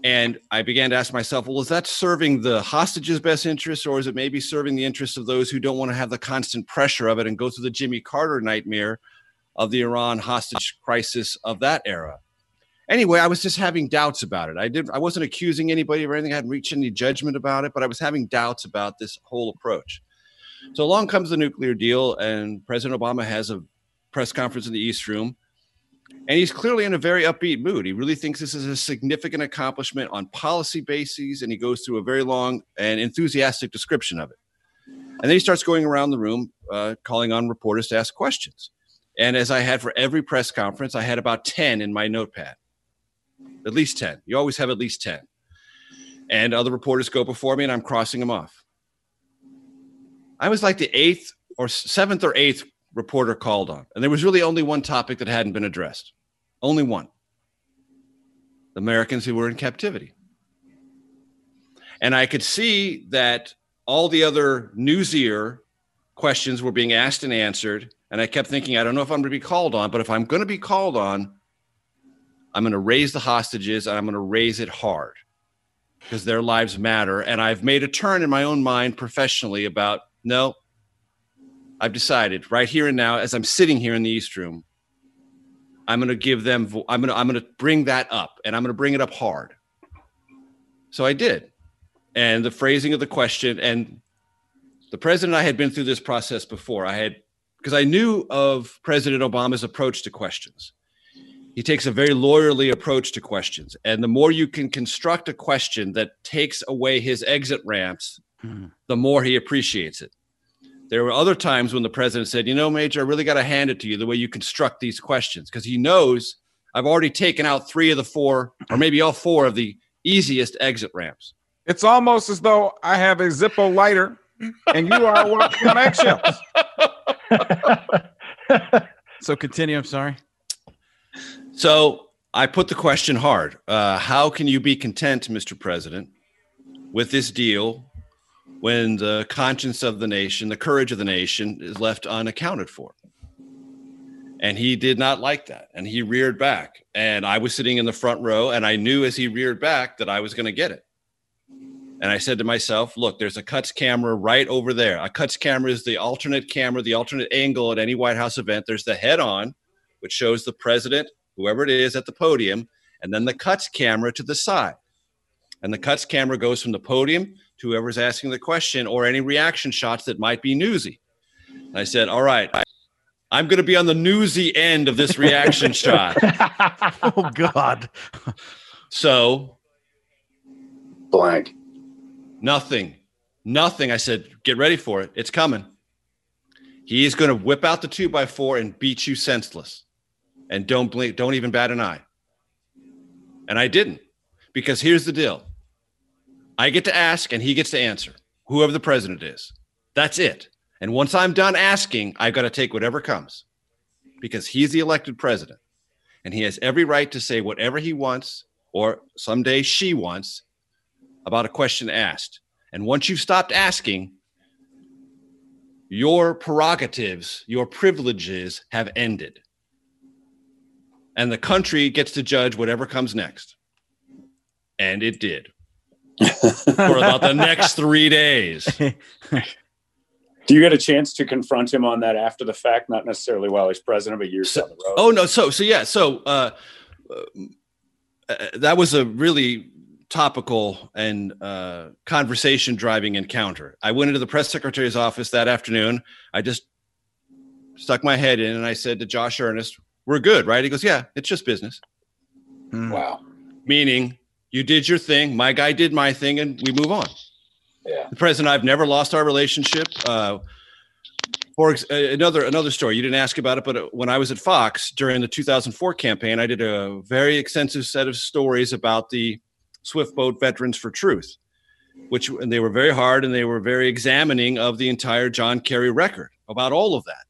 And I began to ask myself, well, is that serving the hostages' best interests, or is it maybe serving the interests of those who don't want to have the constant pressure of it and go through the Jimmy Carter nightmare of the Iran hostage crisis of that era? Anyway, I was just having doubts about it. I did I wasn't accusing anybody or anything, I hadn't reached any judgment about it, but I was having doubts about this whole approach. So along comes the nuclear deal, and President Obama has a press conference in the East Room. And he's clearly in a very upbeat mood. He really thinks this is a significant accomplishment on policy bases, and he goes through a very long and enthusiastic description of it. And then he starts going around the room, uh, calling on reporters to ask questions. And as I had for every press conference, I had about 10 in my notepad, at least 10. You always have at least 10. And other reporters go before me, and I'm crossing them off. I was like the eighth or seventh or eighth reporter called on. And there was really only one topic that hadn't been addressed. Only one. The Americans who were in captivity. And I could see that all the other newsier questions were being asked and answered. And I kept thinking, I don't know if I'm going to be called on, but if I'm going to be called on, I'm going to raise the hostages and I'm going to raise it hard because their lives matter. And I've made a turn in my own mind professionally about no, I've decided right here and now, as I'm sitting here in the East Room, I'm going to give them. vo- I'm going to. I'm going to bring that up, and I'm going to bring it up hard. So I did, and the phrasing of the question, and the president. and I had been through this process before. I had because I knew of President Obama's approach to questions. He takes a very lawyerly approach to questions, and the more you can construct a question that takes away his exit ramps, hmm. the more he appreciates it. There were other times when the president said, You know, Major, I really got to hand it to you the way you construct these questions because he knows I've already taken out three of the four, or maybe all four of the easiest exit ramps. It's almost as though I have a Zippo lighter and you are walking on eggshells. *laughs* So continue. I'm sorry. So I put the question hard uh, How can you be content, Mr. President, with this deal when the conscience of the nation, the courage of the nation is left unaccounted for? And he did not like that. And he reared back. And I was sitting in the front row, and I knew as he reared back that I was going to get it. And I said to myself, look, there's a cuts camera right over there. A cuts camera is the alternate camera, the alternate angle at any White House event. There's the head on, which shows the president, whoever it is, at the podium, and then the cuts camera to the side. And the cuts camera goes from the podium to whoever's asking the question or any reaction shots that might be newsy. And I said, All right, I'm going to be on the newsy end of this reaction *laughs* shot. Oh God. So Blank. Nothing. Nothing. I said, get ready for it. It's coming. He is going to whip out the two by four and beat you senseless. And don't blink, don't even bat an eye. And I didn't. Because here's the deal. I get to ask and he gets to answer, whoever the president is. That's it. And once I'm done asking, I've got to take whatever comes. Because he's the elected president. And he has every right to say whatever he wants, or someday she wants, about a question asked. And once you've stopped asking, your prerogatives, your privileges have ended. And the country gets to judge whatever comes next. And it did for about the next three days. *laughs* Do you get a chance to confront him on that after the fact, not necessarily while he's president, but years So- down the road? Oh no, so so yeah, so uh, uh, that was a really topical and uh, conversation driving encounter. I went into the press secretary's office that afternoon. I just stuck my head in and I said to Josh Earnest, "We're good, right?" He goes, "Yeah, it's just business." Hmm. wow. Meaning, you did your thing, my guy did my thing, and we move on. Yeah. The president, I've never lost our relationship. Uh, for ex- uh, another another story, you didn't ask about it, but uh, when I was at Fox during the 2004 campaign, I did a very extensive set of stories about the Swift Boat Veterans for Truth, which and they were very hard and they were very examining of the entire John Kerry record about all of that.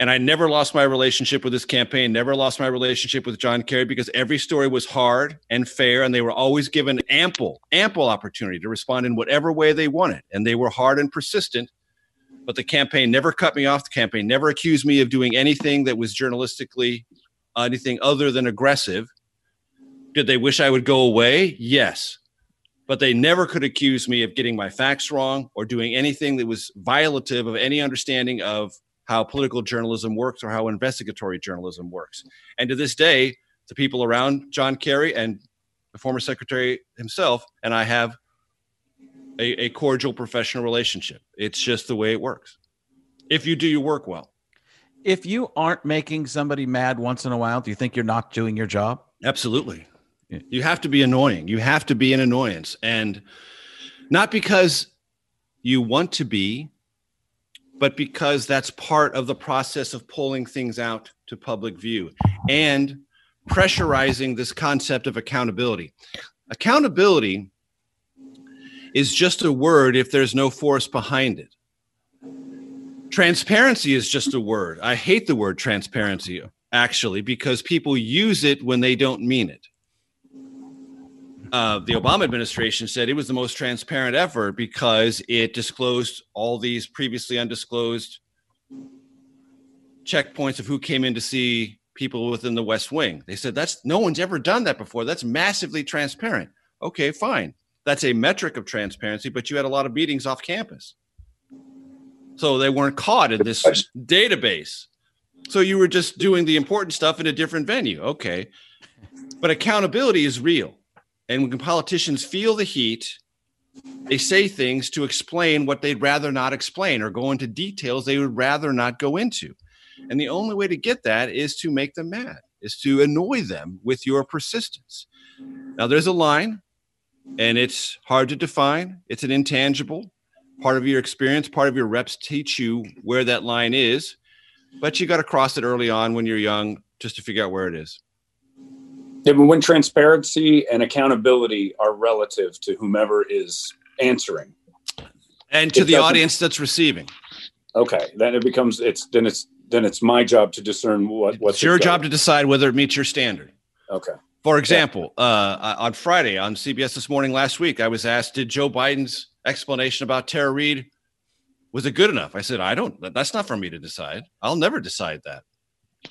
And I never lost my relationship with this campaign, never lost my relationship with John Kerry because every story was hard and fair, and they were always given ample, ample opportunity to respond in whatever way they wanted. And they were hard and persistent. But the campaign never cut me off. The campaign never accused me of doing anything that was journalistically uh, anything other than aggressive. Did they wish I would go away? Yes. But they never could accuse me of getting my facts wrong or doing anything that was violative of any understanding of how political journalism works or how investigatory journalism works. And to this day, the people around John Kerry and the former secretary himself and I have a, a cordial professional relationship. It's just the way it works. If you do your work well, If you aren't making somebody mad once in a while, do you think you're not doing your job? absolutely. Yeah. You have to be annoying. You have to be an annoyance. And not because you want to be, but because that's part of the process of pulling things out to public view and pressurizing this concept of accountability. Accountability is just a word if there's no force behind it. Transparency is just a word. I hate the word transparency actually because people use it when they don't mean it. Uh, the Obama administration said it was the most transparent ever because it disclosed all these previously undisclosed checkpoints of who came in to see people within the West Wing. They said that's no one's ever done that before. That's massively transparent. Okay, fine. That's a metric of transparency, but you had a lot of meetings off campus. So they weren't caught in this database. So you were just doing the important stuff in a different venue. Okay. But accountability is real. And when politicians feel the heat, they say things to explain what they'd rather not explain or go into details they would rather not go into. And the only way to get that is to make them mad, is to annoy them with your persistence. Now, there's a line, and it's hard to define, it's an intangible. Part of your experience, part of your reps teach you where that line is, but you got to cross it early on when you're young just to figure out where it is. Yeah, but when transparency and accountability are relative to whomever is answering, And to the audience that's receiving. okay, then it becomes it's then it's then it's my job to discern what what's It's your job to decide whether it meets your standard. Okay, For example, uh, on Friday on CBS this morning last week, I was asked, "Did Joe Biden's explanation about Tara Reade was it good enough?" I said, "I don't. That's not for me to decide. I'll never decide that."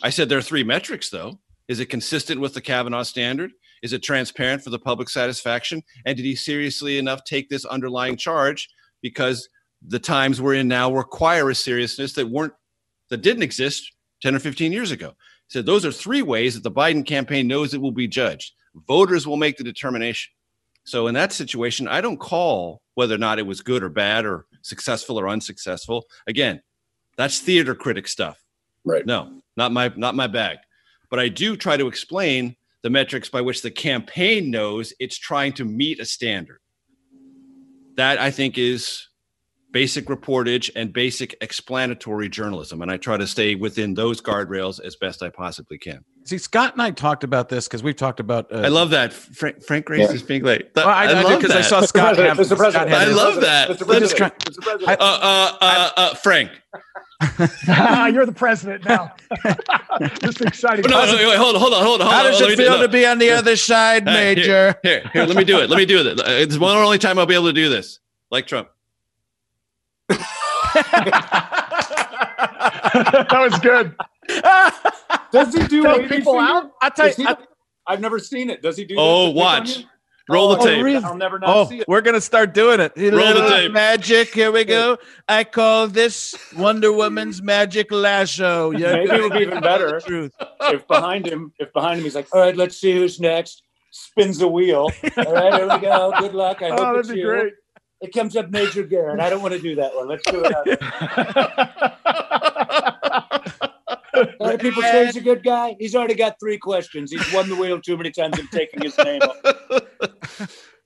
I said, "There are three metrics, though. Is it consistent with the Kavanaugh standard? Is it transparent for the public satisfaction? And did he seriously enough take this underlying charge because the times we're in now require a seriousness that weren't that didn't exist 10 or 15 years ago?" He said those are three ways that the Biden campaign knows it will be judged. Voters will make the determination. So in that situation, I don't call whether or not it was good or bad or successful or unsuccessful. Again, that's theater critic stuff. Right. No, not my not my bag. But I do try to explain the metrics by which the campaign knows it's trying to meet a standard. That I think is basic reportage and basic explanatory journalism. And I try to stay within those guardrails as best I possibly can. See, Scott and I talked about this because we've talked about. Uh, I love that. Frank, Frank Grace Yeah. is being late. Well, I, I, love because I that. saw Scott have. Mr. Scott President. had I his- love that. Mr. Let's President. try- Mr. President. Uh, uh, uh, uh, Frank. *laughs* You're the president now. *laughs* Just exciting. No, no, wait, hold on, hold on, hold on. Hold How on. does Let it me- feel no. to be on the other side, Hey, Major? Here, here, here, let me do it. Let me do it. It's one and only time I'll be able to do this. Like Trump. That was good. Does he do Tell people finger? out? I tell Does he- you, I, I've never seen it. Does he do? Oh, this to pick on watch. you? Roll the Oh, tape. really? I'll never not oh, see it. we're gonna start doing it. Roll the tape. Magic. Here we go. I call this Wonder Woman's magic lasso. Yeah, Maybe it would be even better *laughs* Truth. if behind him, if behind him, he's like, "All right, let's see who's next." Spins the wheel. All right, here we go. Good luck. I *laughs* oh, hope Oh, it's that'd be you. great. It comes up Major Garrett. I don't want to do that one. Let's do it. A *laughs* people say he's a good guy. He's already got three questions. He's won the wheel too many times and taking his name off. *laughs*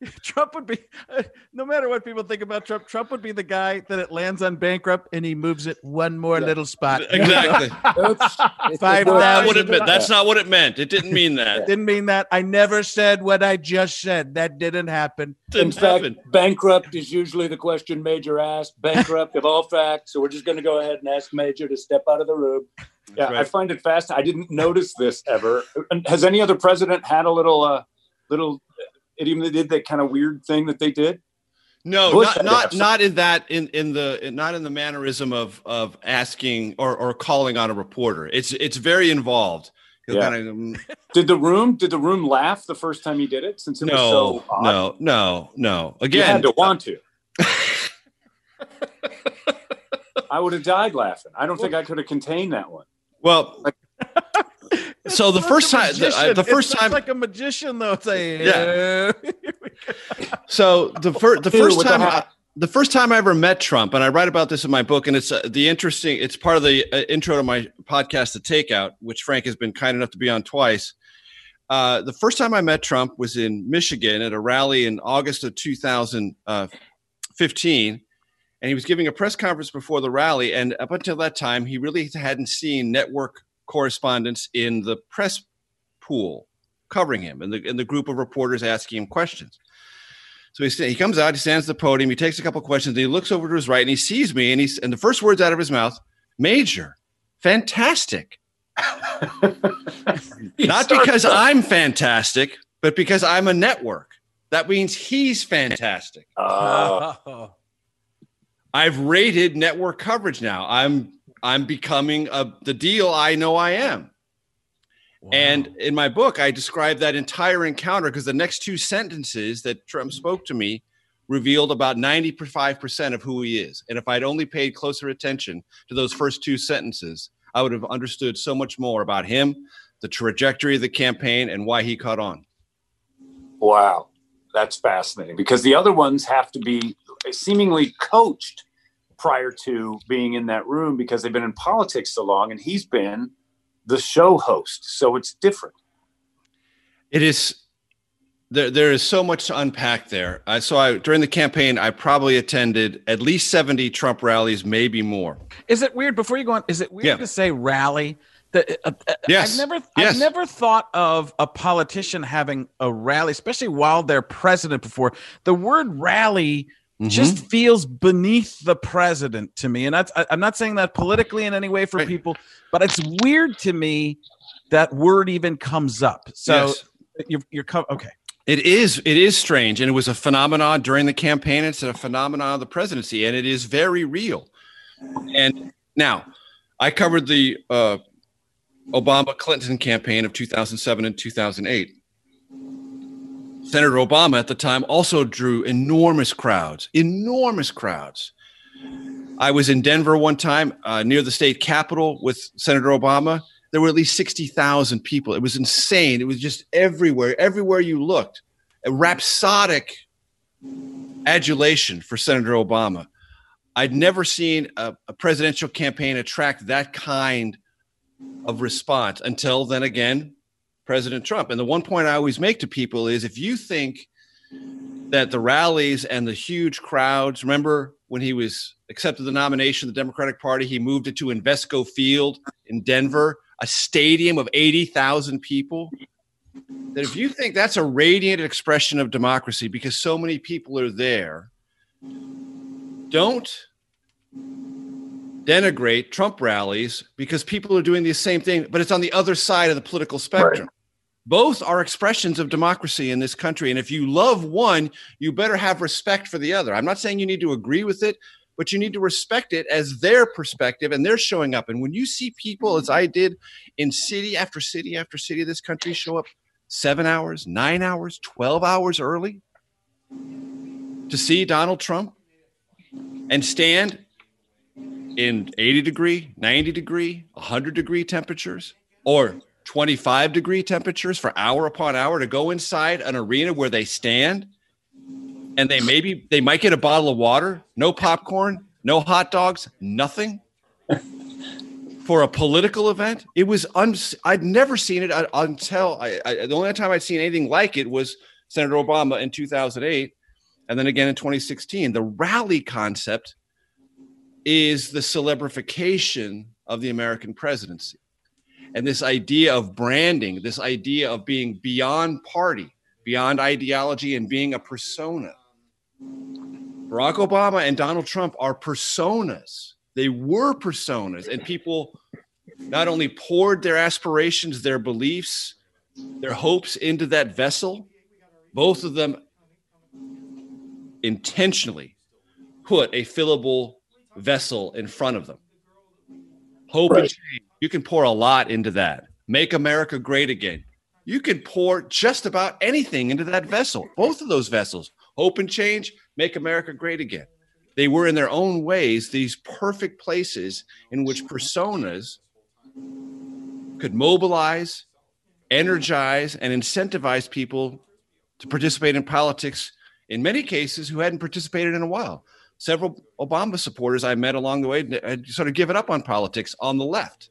*laughs* Trump would be, uh, *laughs* no matter what people think about Trump, Trump would be the guy that it lands on bankrupt and he moves it one more Yeah. little spot. *laughs* Exactly. Oops. Five That's not what it meant. That's not what it didn't mean that. Didn't mean that. I never said what I just said. That didn't happen. Didn't fact, happen. bankrupt is usually the question Major asked. Bankrupt of all facts. So we're just going to go ahead and ask Major to step out of the room. Yeah, I find it fast. I didn't notice this ever. Has any other president had a little, uh, little idiom that did that kind of weird thing that they did? No, Bush not not not in that in in the not in the mannerism of of asking or or calling on a reporter. It's it's very involved. Yeah. kind of, mm, *laughs* Did the room? Did the room laugh the first time he did it? Since it was no, so odd? no, no, no. You Again, had to want to. *laughs* I would have died laughing. I don't think I could have contained that one. well, so the first time, the, uh, the first time, like a magician though. Saying, Yeah. so the first the *laughs* Dude, first with the time. I, the first time I ever met Trump, and I write about this in my book, and it's uh, the interesting. It's part of the uh, intro to my podcast, The Takeout, which Frank has been kind enough to be on twice. Uh, the first time I met Trump was in Michigan at a rally in August of 2015, and he was giving a press conference before the rally. And up until that time, he really hadn't seen network correspondents in the press pool covering him, and the and the group of reporters asking him questions. So he, he comes out, he stands at the podium, he takes a couple questions, and he looks over to his right, and he sees me, and he's and the first words out of his mouth, "Major, fantastic." *laughs* Not because I'm fantastic, but because I'm a network. That means he's fantastic. Oh. I've rated network coverage now. I'm I'm becoming a, the deal I know I am. And in my book, I describe that entire encounter because the next two sentences that Trump spoke to me revealed about 95% of who he is. And if I'd only paid closer attention to those first two sentences, I would have understood so much more about him, the trajectory of the campaign, and why he caught on. wow, that's fascinating because the other ones have to be seemingly coached prior to being in that room because they've been in politics so long, and he's been the show host, so it's different. It is there. There is so much to unpack there. I so I during the campaign, I probably attended at least seventy Trump rallies, maybe more. Is it weird? Before you go on, is it weird Yeah. to say rally? That uh, uh, Yes. I've never, Yes. I've never thought of a politician having a rally, especially while they're president. Before the word rally Mm-hmm. just feels beneath the president to me, and that's I, I'm not saying that politically in any way for Right. people, but it's weird to me that word even comes up. So Yes. you're, you're co- okay. It is. It is strange, and it was a phenomenon during the campaign. It's a phenomenon of the presidency, and it is very real. And now, I covered the uh, Obama Clinton campaign of 2007 and 2008. Senator Obama at the time also drew enormous crowds, enormous crowds. I was in Denver one time uh, near the state capitol with Senator Obama. there were at least 60,000 people. It was insane. It was just everywhere, everywhere you looked. A rhapsodic adulation for Senator Obama. I'd never seen a, a presidential campaign attract that kind of response until then again, President Trump. And the one point I always make to people is if you think that the rallies and the huge crowds, remember when he was accepted the nomination of the Democratic Party, he moved it to Invesco Field in Denver, a stadium of 80,000 people. That if you think that's a radiant expression of democracy because so many people are there, don't denigrate Trump rallies because people are doing the same thing, but it's on the other side of the political spectrum. Both are expressions of democracy in this country. And if you love one, you better have respect for the other. I'm not saying you need to agree with it, but you need to respect it as their perspective and they're showing up. And when you see people, as I did in city after city after city of this country, show up seven hours, nine hours, 12 hours early to see Donald Trump and stand in 80 degree, 90 degree, 100 degree temperatures or 25 degree temperatures for hour upon hour to go inside an arena where they stand and they maybe they might get a bottle of water, no popcorn, no hot dogs, nothing *laughs* for a political event. It was I'd never seen it until I, I, the only time I'd seen anything like it was Senator Obama in 2008 and then again in 2016. The rally concept is the celebrification of the American presidency. And this idea of branding, this idea of being beyond party, beyond ideology, and being a persona. Barack Obama and Donald Trump are personas. They were personas, and people not only poured their aspirations, their beliefs, their hopes into that vessel, both of them intentionally put a fillable vessel in front of them. Hope right. and change. You can pour a lot into that. Make America great again. You can pour just about anything into that vessel. Both of those vessels, hope and change, make America great again. They were in their own ways these perfect places in which personas could mobilize, energize, and incentivize people to participate in politics in many cases who hadn't participated in a while several Obama supporters I met along the way had sort of given up on politics on the left.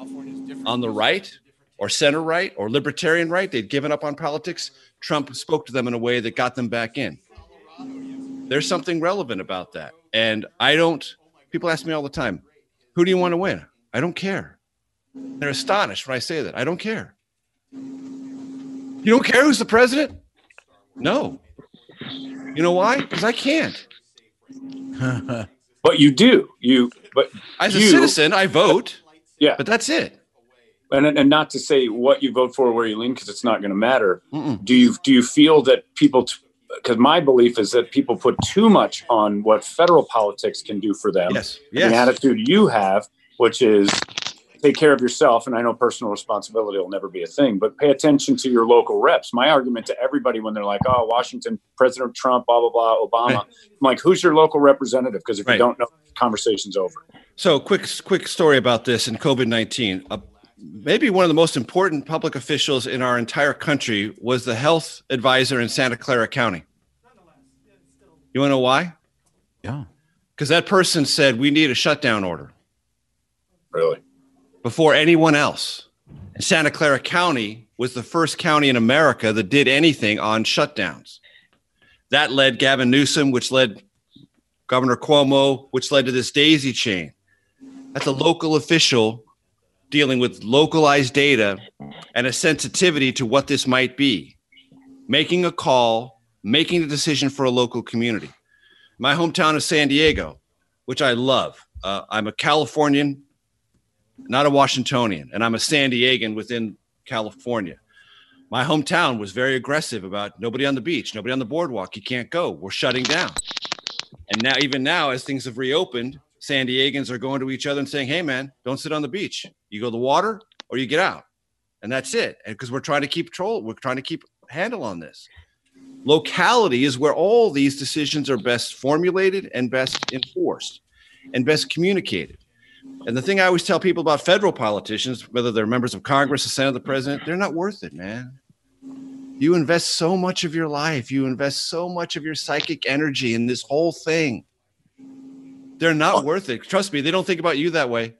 Yeah, on the right or center right or libertarian right, they'd given up on politics. Trump spoke to them in a way that got them back in. There's something relevant about that. And I don't, people ask me all the time, who do you want to win? I don't care. They're astonished when I say that. I don't care. You don't care who's the president? No. You know why? Because I can't. *laughs* but you do. You but as you, a citizen, I vote. Yeah, but that's it. And and not to say what you vote for or where you lean because it's not going to matter. Mm-mm. Do you do you feel that people? Because my belief is that people put too much on what federal politics can do for them. Yes. yes. The attitude you have, which is take care of yourself. And I know personal responsibility will never be a thing, but pay attention to your local reps. My argument to everybody when they're like, oh, Washington, President Trump, blah, blah, blah, Obama. Right. I'm like, who's your local representative? Because if right. you don't know, conversation's over. So, quick, quick story about this in COVID 19. Uh, maybe one of the most important public officials in our entire country was the health advisor in Santa Clara County. You want to know why? Yeah. Because that person said, we need a shutdown order. Really? before anyone else. Santa Clara County was the first county in America that did anything on shutdowns. That led Gavin Newsom, which led Governor Cuomo, which led to this daisy chain. That's a local official dealing with localized data and a sensitivity to what this might be, making a call, making a decision for a local community. My hometown is San Diego, which I love. Uh, I'm a Californian not a Washingtonian, and I'm a San Diegan within California. My hometown was very aggressive about nobody on the beach, nobody on the boardwalk. You can't go. We're shutting down. And now, even now, as things have reopened, San Diegans are going to each other and saying, "Hey, man, don't sit on the beach. You go to the water or you get out." And that's it. And because we're trying to keep control, we're trying to keep handle on this. Locality is where all these decisions are best formulated and best enforced and best communicated. And the thing I always tell people about federal politicians, whether they're members of Congress, the Senate, the president, they're not worth it, man. You invest so much of your life, you invest so much of your psychic energy in this whole thing. They're not worth it. Trust me, they don't think about you that way.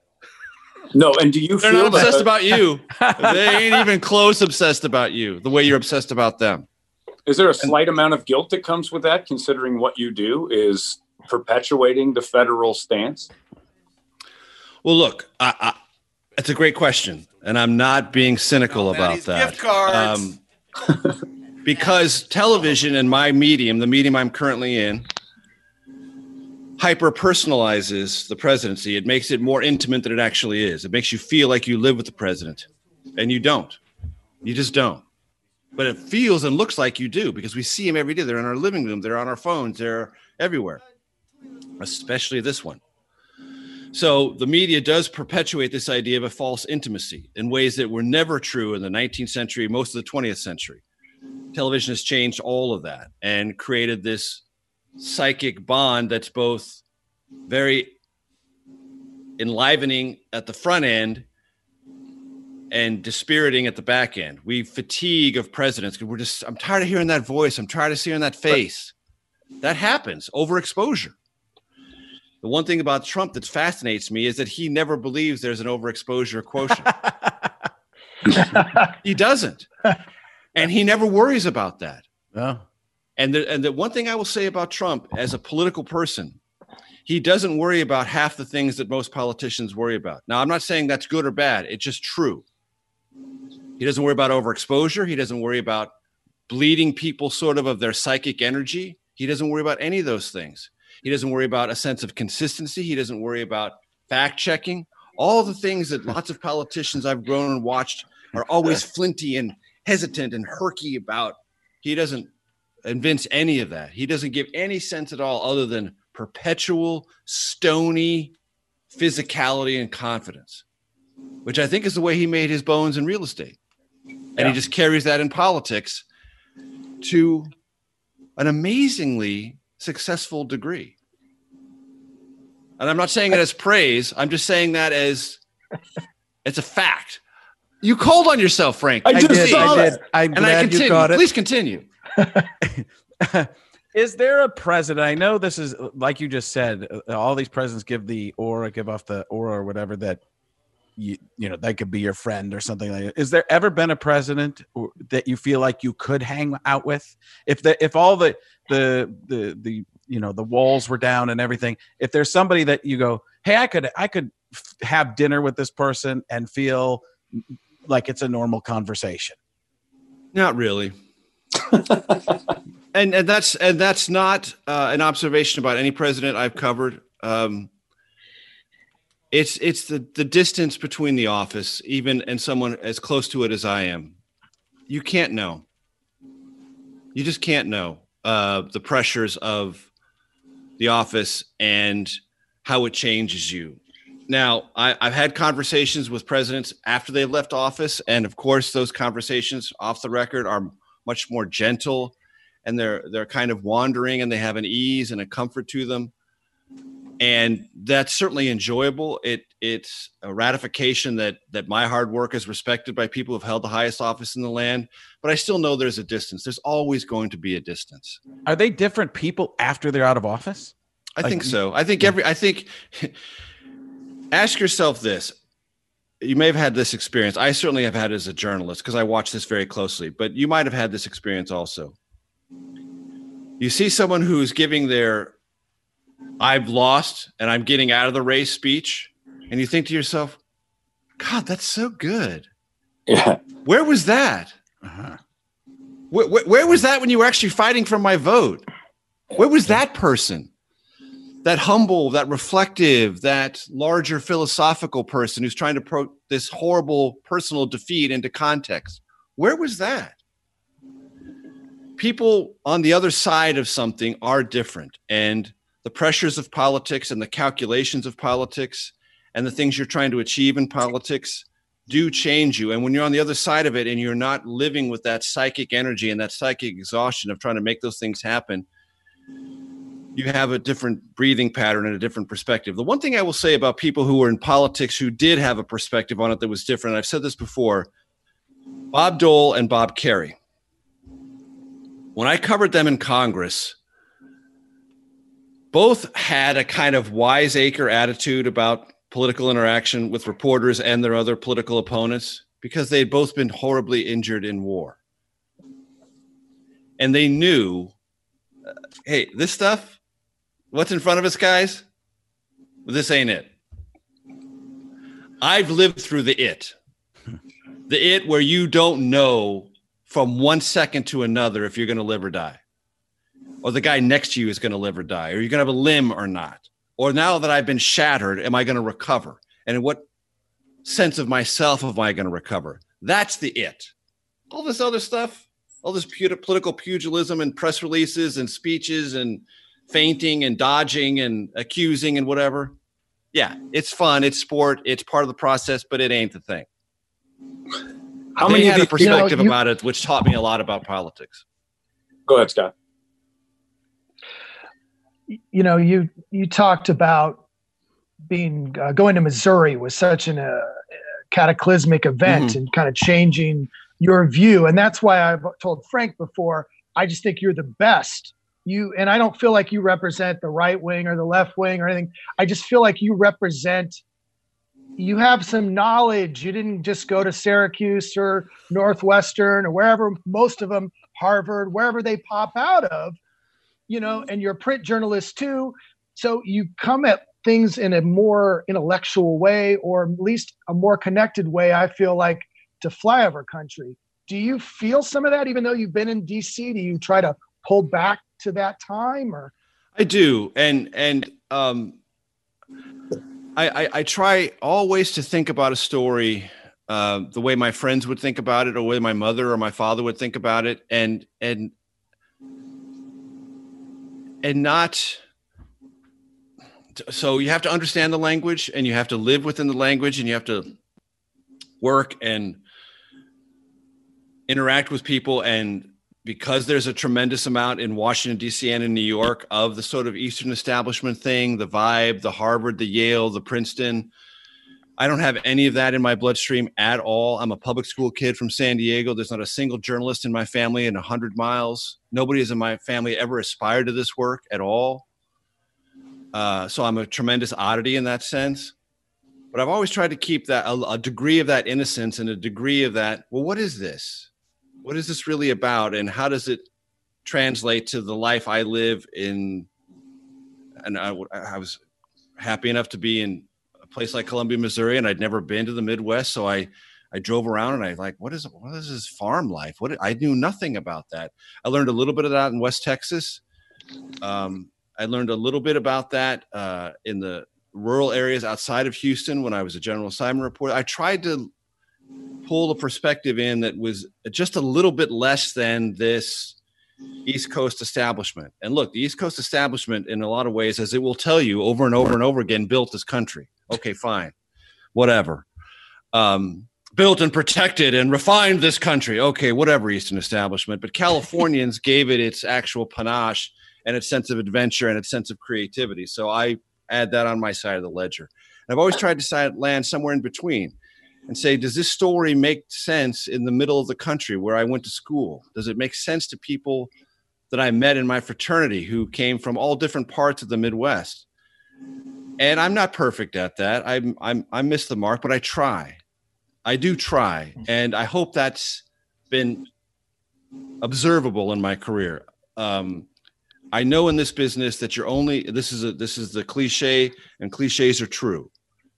No, and do you They're feel not obsessed that, about you. *laughs* They ain't even close obsessed about you the way you're obsessed about them. is there a slight amount of guilt that comes with that, considering what you do is perpetuating the federal stance? Well, look, I, I, it's a great question, and I'm not being cynical Oh, about that. gift cards. Um, because television and my medium, the medium I'm currently in, hyper personalizes the presidency. It makes it more intimate than it actually is. It makes you feel like you live with the president, and you don't. You just don't. But it feels and looks like you do because we see them every day. They're in our living room, they're on our phones, they're everywhere, especially this one. So the media does perpetuate this idea of a false intimacy in ways that were never true in the 19th century, most of the 20th century. Television has changed all of that and created this psychic bond that's both very enlivening at the front end and dispiriting at the back end. We fatigue of presidents because we're just, I'm tired of hearing that voice. I'm tired of seeing that face. That happens, overexposure. The one thing about Trump that fascinates me is that he never believes there's an overexposure quotient. *laughs* he doesn't. And he never worries about that. Oh. And the, and the one thing I will say about Trump as a political person, he doesn't worry about half the things that most politicians worry about. Now, I'm not saying that's good or bad. It's just true. He doesn't worry about overexposure. He doesn't worry about bleeding people sort of of their psychic energy. He doesn't worry about any of those things. He doesn't worry about a sense of consistency. He doesn't worry about fact checking. All the things that lots of politicians I've grown and watched are always flinty and hesitant and herky about. He doesn't evince any of that. He doesn't give any sense at all other than perpetual stony physicality and confidence, which I think is the way he made his bones in real estate. And Yeah. he just carries that in politics to an amazingly successful degree. And I'm not saying it as praise, I'm just saying that as *laughs* it's a fact. You called on yourself, Frank. I I just did. saw I that. did. I'm and I continue. you caught it. Please continue. Is there a president? I know this is like you just said. uh, All these presidents give the aura, give off the aura or whatever that you you know they could be your friend or something like that. Is there ever been a president that you feel like you could hang out with? If the if all the the the the you know the walls were down and everything, if there's somebody that you go, hey, I could I could have dinner with this person and feel like it's a normal conversation. Not really. *laughs* and and that's and that's not uh, an observation about any president I've covered. Um, it's it's the the distance between the office, even and someone as close to it as I am. You can't know. You just can't know uh, the pressures of the office and how it changes you. Now, I, I've had conversations with presidents after they've left office, and of course, those conversations off the record are much more gentle, and they're they're kind of wandering, and they have an ease and a comfort to them, and that's certainly enjoyable. It it's a ratification that that my hard work is respected by people who've held the highest office in the land. But I still know there's a distance. There's always going to be a distance. Are they different people after they're out of office? I Like, think so. I think every. I think. *laughs* ask yourself this. You may have had this experience. I certainly have had it as a journalist because I watch this very closely. But you might have had this experience also. You see someone who's giving their "I've lost and I'm getting out of the race" speech, and you think to yourself, "God, that's so good. Yeah. Where was that? Uh-huh. Where, where, where was that when you were actually fighting for my vote? Where was that person? That humble, that reflective, that larger philosophical person who's trying to put this horrible personal defeat into context. Where was that? People on the other side of something are different, and the pressures of politics and the calculations of politics and the things you're trying to achieve in politics do change you. And when you're on the other side of it and you're not living with that psychic energy and that psychic exhaustion of trying to make those things happen, you have a different breathing pattern and a different perspective. The one thing I will say about people who were in politics who did have a perspective on it that was different, I've said this before Bob Dole and Bob Kerrey. When I covered them in Congress, both had a kind of wiseacre attitude about political interaction with reporters and their other political opponents because they had both been horribly injured in war. And they knew, uh, hey, this stuff, what's in front of us, guys, this ain't it. I've lived through the it, *laughs* the it where you don't know from one second to another if you're going to live or die, or the guy next to you is going to live or die, or you're going to have a limb or not. Or now that I've been shattered, am I going to recover? And in what sense of myself am I going to recover? That's the it. All this other stuff, all this political pugilism and press releases and speeches and fainting and dodging and accusing and whatever. Yeah, it's fun. It's sport. It's part of the process, but it ain't the thing. How they many of had a these people? perspective you- about it, which taught me a lot about politics. Go ahead, Scott. you know you you talked about being uh, going to missouri was such an uh, cataclysmic event Mhm. and kind of changing your view and that's why i've told frank before i just think you're the best you and i don't feel like you represent the right wing or the left wing or anything i just feel like you represent you have some knowledge you didn't just go to syracuse or northwestern or wherever most of them harvard wherever they pop out of you know, and you're a print journalist too. So you come at things in a more intellectual way, or at least a more connected way, I feel like, to flyover country. Do you feel some of that, even though you've been in DC? Do you try to pull back to that time or I do, and and um, I, I I try always to think about a story uh, the way my friends would think about it, or the way my mother or my father would think about it, and and and not. So you have to understand the language, and you have to live within the language, and you have to work and interact with people and because there's a tremendous amount in Washington, D.C. and in New York of the sort of Eastern establishment thing, the vibe, the Harvard, the Yale, the Princeton. I don't have any of that in my bloodstream at all. I'm a public school kid from San Diego. There's not a single journalist in my family in 100 miles. Nobody is in my family ever aspired to this work at all. Uh, so I'm a tremendous oddity in that sense. But I've always tried to keep that a, a degree of that innocence and a degree of that. Well, what is this? What is this really about? And how does it translate to the life i live in? And i, I was happy enough to be in a place like columbia missouri and i'd never been to the midwest. So i i drove around and i like what is what is this farm life? What i knew nothing about that. I learned a little bit of that in west texas. Um, i learned a little bit about that uh, in the rural areas outside of houston when i was a general assignment reporter. I tried to pull a perspective in that was just a little bit less than this East Coast establishment. And look, the East Coast establishment, in a lot of ways, as it will tell you over and over and over again, built this country. Okay, fine, whatever. Um, built and protected and refined this country. Okay, whatever, Eastern establishment. But Californians *laughs* gave it its actual panache and its sense of adventure and its sense of creativity. So I add that on my side of the ledger. And I've always tried to side, land somewhere in between and say, does this story make sense in the middle of the country where I went to school? Does it make sense to people that I met in my fraternity who came from all different parts of the Midwest? And I'm not perfect at that. I'm, I'm I miss the mark, but I try. I do try, and I hope that's been observable in my career. Um, I know in this business that you're only this is a this is the cliche, and cliches are true.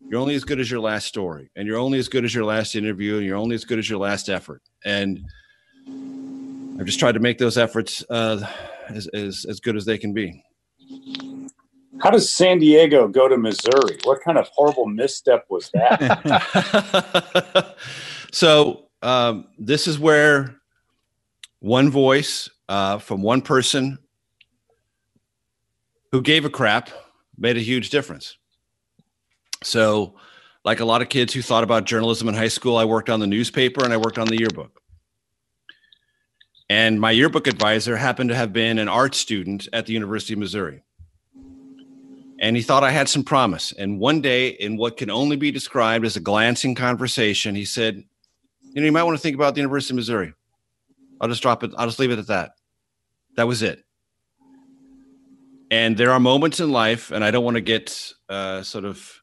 You're only as good as your last story, and you're only as good as your last interview, and you're only as good as your last effort. And I've just tried to make those efforts uh, as, as as good as they can be. How does San Diego go to Missouri? What kind of horrible misstep was that? *laughs* *laughs* so um, this is where one voice uh, from one person who gave a crap made a huge difference. So, like a lot of kids who thought about journalism in high school, I worked on the newspaper and I worked on the yearbook. And my yearbook advisor happened to have been an art student at the University of Missouri. and he thought I had some promise. And one day, in what can only be described as a glancing conversation, he said, "You know, you might want to think about the University of Missouri." I'll just drop it. I'll just leave it at that. That was it. And there are moments in life, and I don't want to get uh, sort of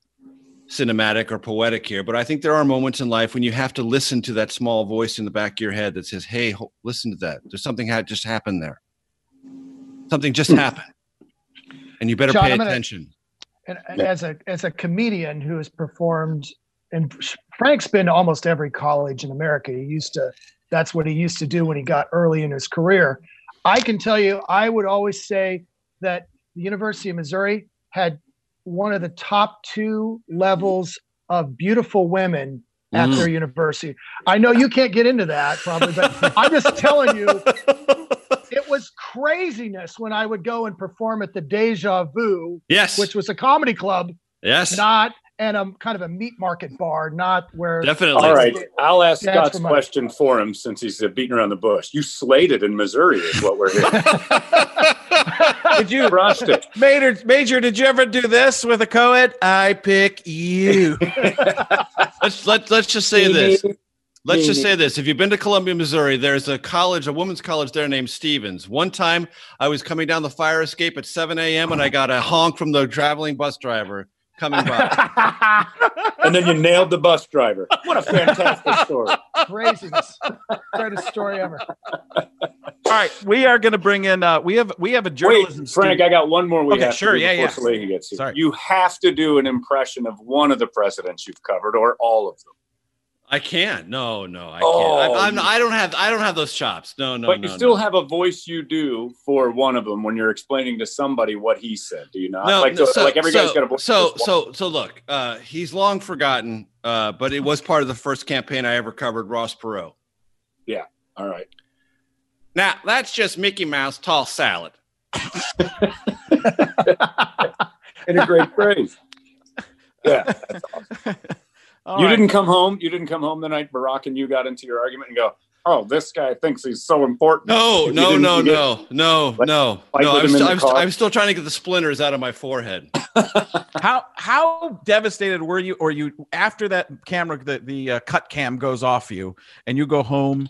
cinematic or poetic here, but I think there are moments in life when you have to listen to that small voice in the back of your head that says, "Hey, ho- listen to that. There's something had just happened there. Something just hmm. happened, and you better John, pay gonna- attention." and and as a as a comedian who has performed and frank's been to almost every college in america he used to that's what he used to do when he got early in his career i can tell you i would always say that the university of missouri had one of the top two levels of beautiful women at Mm. their university i know you can't get into that probably but i'm just telling you *laughs* it was craziness when i would go and perform at the deja vu Yes, which was a comedy club, yes, not and a kind of a meat market bar, not where definitely. All right, I'll ask Scott's for question for him since he's uh, beating around the bush. You slated in Missouri, is what we're hearing. *laughs* Did you, Crushed it. Major? Major, did you ever do this with a co-ed? I pick you. *laughs* Let's let let's just say this. Let's just say this. If you've been to Columbia, Missouri, there's a college, a women's college there named Stephens. One time I was coming down the fire escape at 7 a.m. and I got a honk from the traveling bus driver coming by. *laughs* and then you nailed the bus driver. What a fantastic story. craziness. Greatest story ever. All right, we are going to bring in. Uh, we have we have a journalism. Wait, Frank, student. I got one more we Okay, have sure, to do yeah, before yeah. Gets here. Sorry. You have to do an impression of one of the presidents you've covered or all of them. I can't. No, no, I Oh, can't. I, I'm, I don't have. I don't have those chops. No, no, but no. you still no. have a voice you do for one of them when you're explaining to somebody what he said. Do you not? No, like, no, so, so, like every guy's so, got a voice. So, so, so look, uh, he's long forgotten, uh, but it was part of the first campaign I ever covered. Ross Perot. Yeah. All right. Now that's just Mickey Mouse tall salad. *laughs* In a great phrase. *laughs* Yeah. *laughs* All you right. didn't come home. You didn't come home the night Barack and you got into your argument and go, "Oh, this guy thinks he's so important." No, no, no, no, no, Like- no, like no. I'm, st- I'm, st- I'm still trying to get the splinters out of my forehead. *laughs* How how devastated were you, or you after that camera, the the uh, cut cam goes off you, and you go home,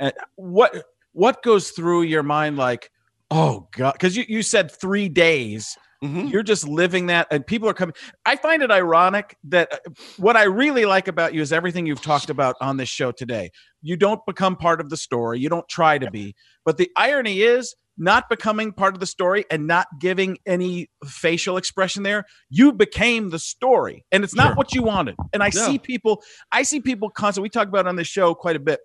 and what what goes through your mind like, oh god, because you you said three days. Mhm. You're just living that, and people are coming. I find it ironic that uh, what I really like about you is everything you've talked about on this show today. You don't become part of the story. You don't try to be. But the irony is not becoming part of the story and not giving any facial expression there. You became the story, and it's not Sure. what you wanted. And I see people. I see people constantly. We talk about it on this show quite a bit.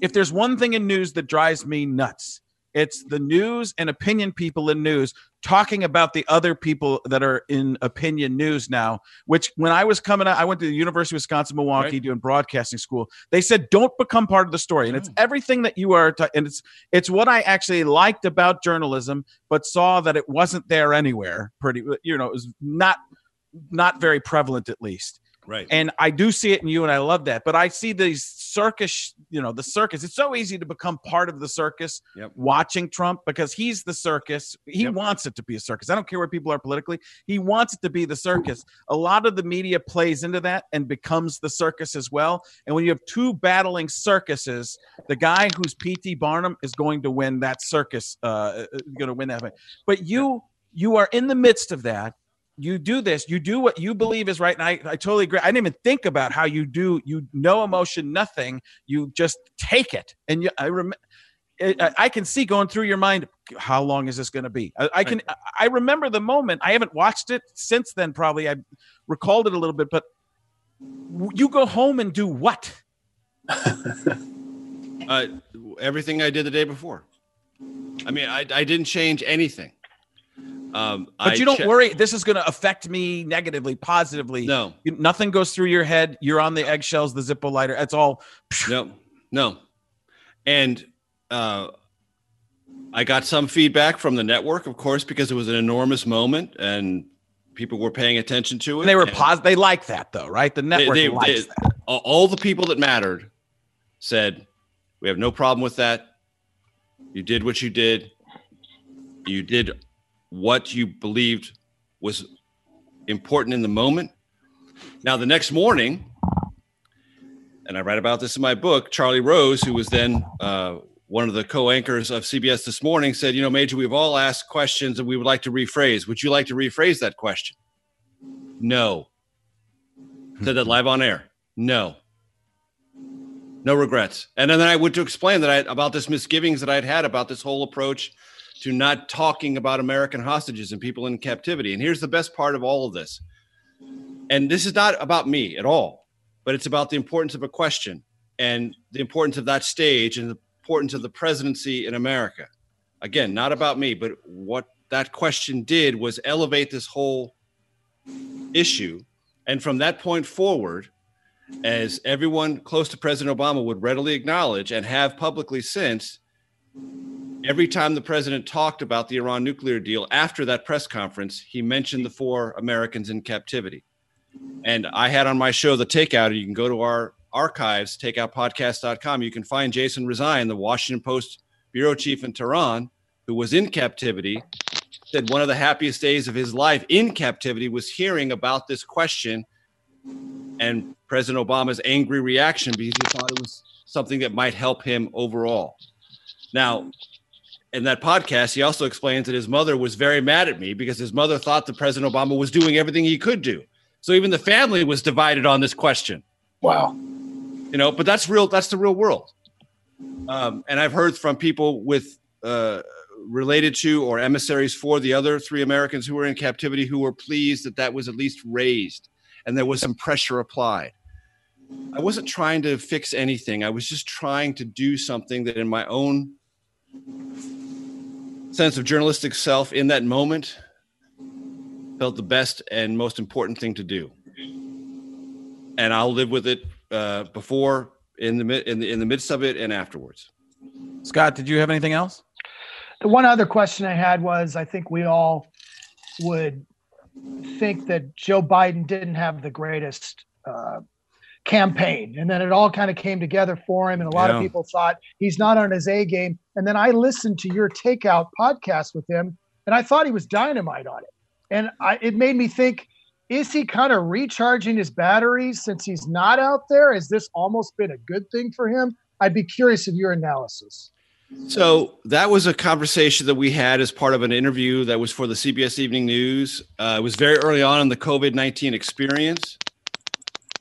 If there's one thing in news that drives me nuts, it's the news and opinion people in news talking about the other people that are in opinion news now. Which when I was coming out, I went to the University of Wisconsin Milwaukee Right. doing broadcasting school. They said don't become part of the story, and it's mm. everything that you are. T- and it's it's what I actually liked about journalism, but saw that it wasn't there anywhere. Pretty, you know, it was not not very prevalent at least Right. and I do see it in you, and I love that. But I see these circus, you know, the circus. It's so easy to become part of the circus Yep. watching Trump because he's the circus. He Yep. wants it to be a circus. I don't care where people are politically. He wants it to be the circus. A lot of the media plays into that and becomes the circus as well. And when you have two battling circuses, the guy who's P.T. Barnum is going to win that circus. Uh, going to win that. fight. But you, you are in the midst of that you do this you do what you believe is right and I, I totally agree. I didn't even think about how you do you no emotion nothing. You just take it. And you i rem- I, I can see going through your mind how long is this going to be? I, I can i remember the moment i haven't watched it since then probably. I recalled it a little bit but you go home and do what? *laughs* Uh, everything I did the day before. I mean, I, I didn't change anything. Um, but I you don't che- worry this is going to affect me negatively positively No, You- nothing goes through your head you're on the eggshells the zippo lighter it's all no, no. And uh, I got some feedback from the network, of course, because it was an enormous moment and people were paying attention to it. And they were positive. They like that though, right? The network they- likes they- that. all the people that mattered said, "We have no problem with that. You did what you did. You did what you believed was important in the moment. Now, the next morning, and I write about this in my book, Charlie Rose, who was then uh, one of the co anchors of CBS This Morning, said, You know, Major, we've all asked questions and we would like to rephrase. Would you like to rephrase that question? No. Said that live on air. No. No regrets. And then I went to explain that I about this misgivings that I'd had about this whole approach to not talking about American hostages and people in captivity. And here's the best part of all of this. And this is not about me at all, but it's about the importance of a question and the importance of that stage and the importance of the presidency in America. Again, not about me, but what that question did was elevate this whole issue. And from that point forward, as everyone close to President Obama would readily acknowledge and have publicly since, every time the president talked about the Iran nuclear deal after that press conference, he mentioned the four Americans in captivity. And I had on my show, The Takeout, you can go to our archives, takeoutpodcast.com. You can find Jason Rezaian, the Washington Post bureau chief in Tehran, who was in captivity, said one of the happiest days of his life in captivity was hearing about this question and President Obama's angry reaction because he thought it was something that might help him overall. Now, in that podcast, he also explains that his mother was very mad at me because his mother thought that President Obama was doing everything he could do. So even the family was divided on this question. Wow. You know, but that's real. That's the real world. Um, and I've heard from people with uh, related to or emissaries for the other three Americans who were in captivity who were pleased that that was at least raised and there was some pressure applied. I wasn't trying to fix anything. I was just trying to do something that, in my own sense of journalistic self, in that moment, felt the best and most important thing to do. And I'll live with it uh, before, in the, in the in the midst of it, and afterwards. Scott, did you have anything else? The one other question I had was I think we all would think that Joe Biden didn't have the greatest uh, campaign. And then it all kind of came together for him. And a lot Yeah. of people thought he's not on his A game. And then I listened to your takeout podcast with him and I thought he was dynamite on it. And I, it made me think, is he kind of recharging his batteries since he's not out there? Has this almost been a good thing for him? I'd be curious of your analysis. So that was a conversation that we had as part of an interview that was for the CBS Evening News. Uh, it was very early on in the COVID 19 experience.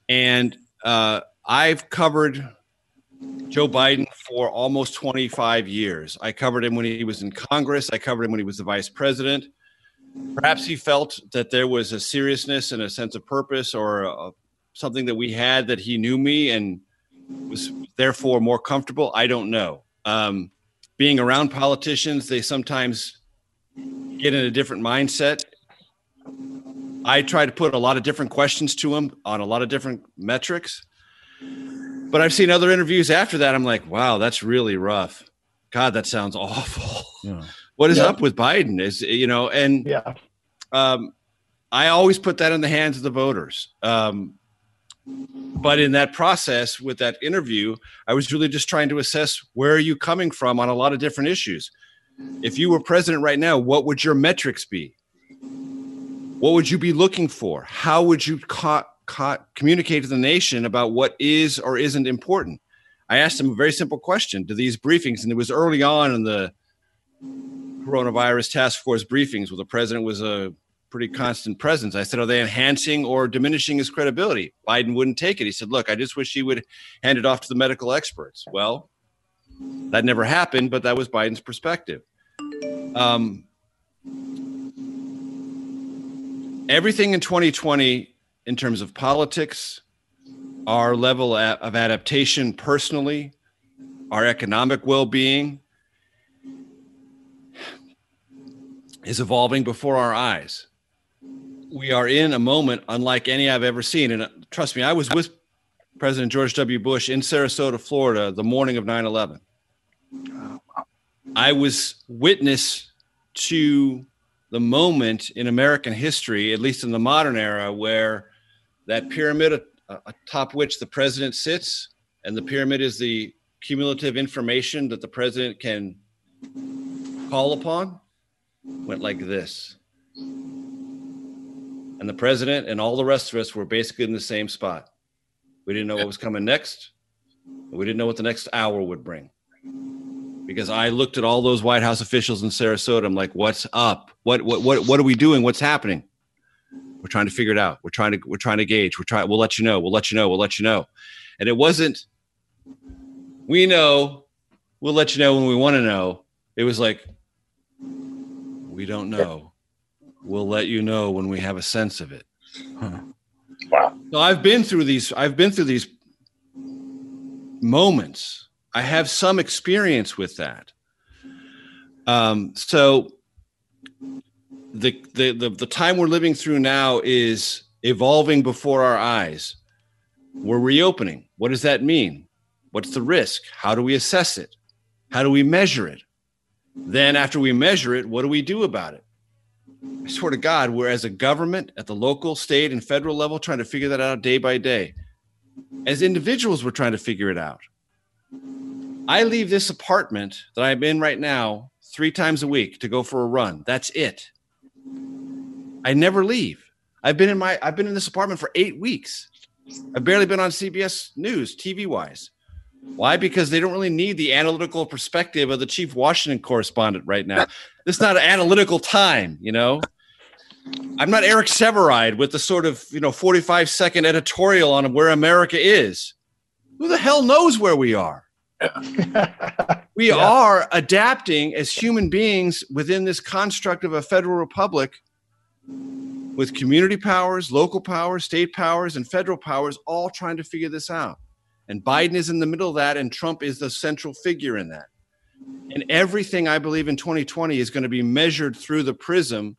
And uh, I've covered Joe Biden for almost 25 years. I covered him when he was in Congress, I covered him when he was the vice president. Perhaps he felt that there was a seriousness and a sense of purpose or uh something that we had that he knew me and was therefore more comfortable. I don't know. Um, being around politicians, they sometimes get in a different mindset. I try to put a lot of different questions to him on a lot of different metrics. But I've seen other interviews after that. I'm like, wow, that's really rough. God, that sounds *laughs* awful. Yeah. What is Yeah. up with Biden? Is you know, and Yeah. um, I always put that in the hands of the voters. Um, but in that process, with that interview, I was really just trying to assess where are you coming from on a lot of different issues. If you were president right now, what would your metrics be? What would you be looking for? How would you co- co- communicate to the nation about what is or isn't important? I asked him a very simple question to these briefings, and it was early on in the coronavirus task force briefings where the president was a pretty constant presence. I said, Are they enhancing or diminishing his credibility? Biden wouldn't take it. He said, Look, I just wish he would hand it off to the medical experts. Well, that never happened, but that was Biden's perspective. Um, everything in 2020, in terms of politics, our level of adaptation personally, our economic well being, is evolving before our eyes. We are in a moment unlike any I've ever seen. And uh, trust me, I was with President George W. Bush in Sarasota, Florida, the morning of 9 11. I was witness to the moment in American history, at least in the modern era, where that pyramid atop which the president sits, and the pyramid is the cumulative information that the president can call upon went like this. And the president and all the rest of us were basically in the same spot. We didn't know what was coming next. We didn't know what the next hour would bring. Because I looked at all those White House officials in Sarasota. I'm like, what's up? What what what what are we doing? What's happening? We're trying to figure it out. We're trying to we're trying to gauge. We're trying we'll let you know. We'll let you know. We'll let you know. And it wasn't we know, we'll let you know when we want to know. It was like we don't know. We'll let you know when we have a sense of it. Wow. So I've been through these. I've been through these moments. I have some experience with that. Um, so the, the the the time we're living through now is evolving before our eyes. We're reopening. What does that mean? What's the risk? How do we assess it? How do we measure it? Then, after we measure it, what do we do about it? I swear to God, we're as a government at the local, state, and federal level trying to figure that out day by day. As individuals, we're trying to figure it out. I leave this apartment that I'm in right now three times a week to go for a run. That's it. I never leave. I've been in my I've been in this apartment for eight weeks. I've barely been on CBS News TV wise. Why? Because they don't really need the analytical perspective of the chief Washington correspondent right now. This is not an analytical time, you know. I'm not Eric Sevareid with the sort of you know 45 second editorial on where America is. Who the hell knows where we are? We *laughs* Yeah. are adapting as human beings within this construct of a federal republic with community powers, local powers, state powers, and federal powers all trying to figure this out. And Biden is in the middle of that, and Trump is the central figure in that. And everything I believe in 2020 is going to be measured through the prism,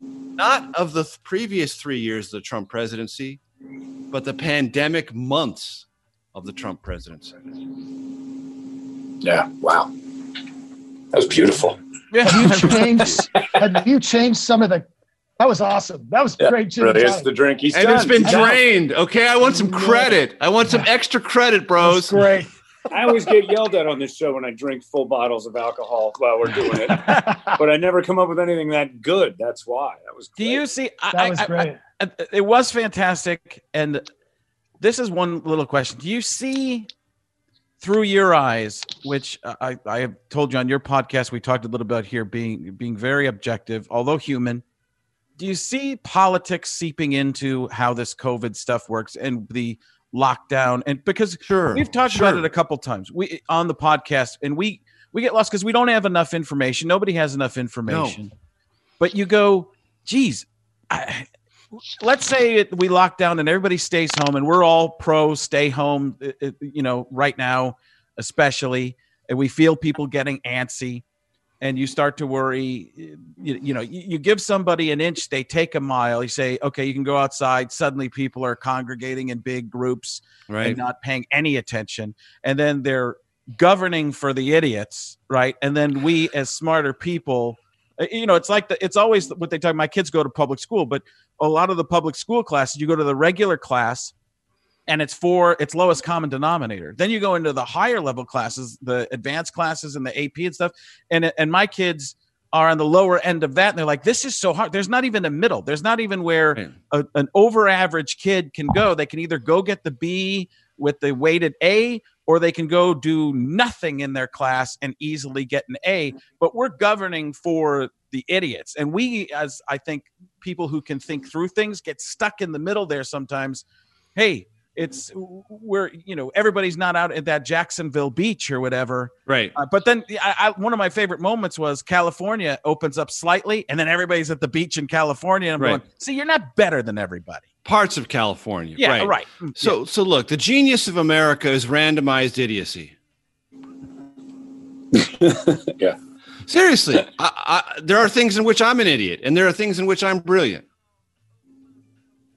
not of the th- previous three years of the Trump presidency, but the pandemic months of the Trump presidency. Yeah. Wow. That was beautiful. Have you changed? have you changed some of the? That was awesome. That was Yeah, great, Jim. Really, it's the drink. He's And done. it's been He's drained. Okay, I want some credit. I want some extra credit, That bros. was great. I always get yelled at on this show when I drink full bottles of alcohol while we're doing it, *laughs* but I never come up with anything that good. That's why. That was. Do you see? I, That was I- I- great. I- it was fantastic. And this is one little question. Do you see through your eyes, which I, I have told you on your podcast, we talked a little about here being being very objective, although human. Do you see politics seeping into how this COVID stuff works and the lockdown? And because Sure. We've talked about it a couple times. We on the podcast, and we we get lost because we don't have enough information. Nobody has enough information. No. But you go, geez, I, let's say we lock down and everybody stays home, and we're all pro stay home. uh, uh, You know, right now, especially, and we feel people getting antsy. And you start to worry, you, you know, you, you give somebody an inch, they take a mile. You say, okay, you can go outside. Suddenly, people are congregating in big groups Right. and not paying any attention. And then they're governing for the idiots, right? And then we, as smarter people, Uh, you know, it's like the, it's always what they talk. My kids go to public school, but a lot of the public school classes, you go to the regular class, and it's for its lowest common denominator. Then you go into the higher level classes, the advanced classes and the AP and stuff, and and my kids are on the lower end of that and they're like this is so hard there's not even a middle there's not even where a, an over average kid can go. They can either go get the B with the weighted A, or they can go do nothing in their class and easily get an A. But we're governing for the idiots. And we, as I think people who can think through things, get stuck in the middle there sometimes. Hey, it's we're you know everybody's not out at that Jacksonville beach or whatever. Right. Uh, but then I, I, one of my favorite moments was California opens up slightly, and then everybody's at the beach in California. And I'm Right. going, see, you're not better than everybody. Parts of California. Yeah, right. right. Mm, So, so look, the genius of America is randomized idiocy. *laughs* Yeah. Seriously, I, I, there are things in which I'm an idiot, and there are things in which I'm brilliant.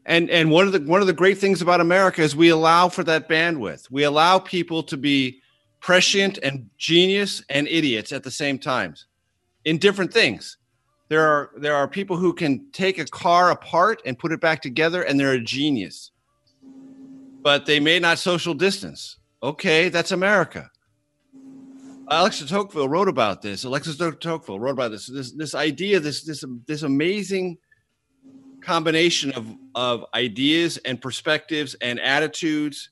And and one of the one of the great things about America is we allow for that bandwidth. We allow people to be prescient and genius and idiots at the same times in different things. There are there are people who can take a car apart and put it back together, and they're a genius. But they may not social distance. Okay, that's America. Alexa Tocqueville wrote about this. Alexis de Tocqueville wrote about this. This this idea, this this this amazing combination of of ideas and perspectives and attitudes,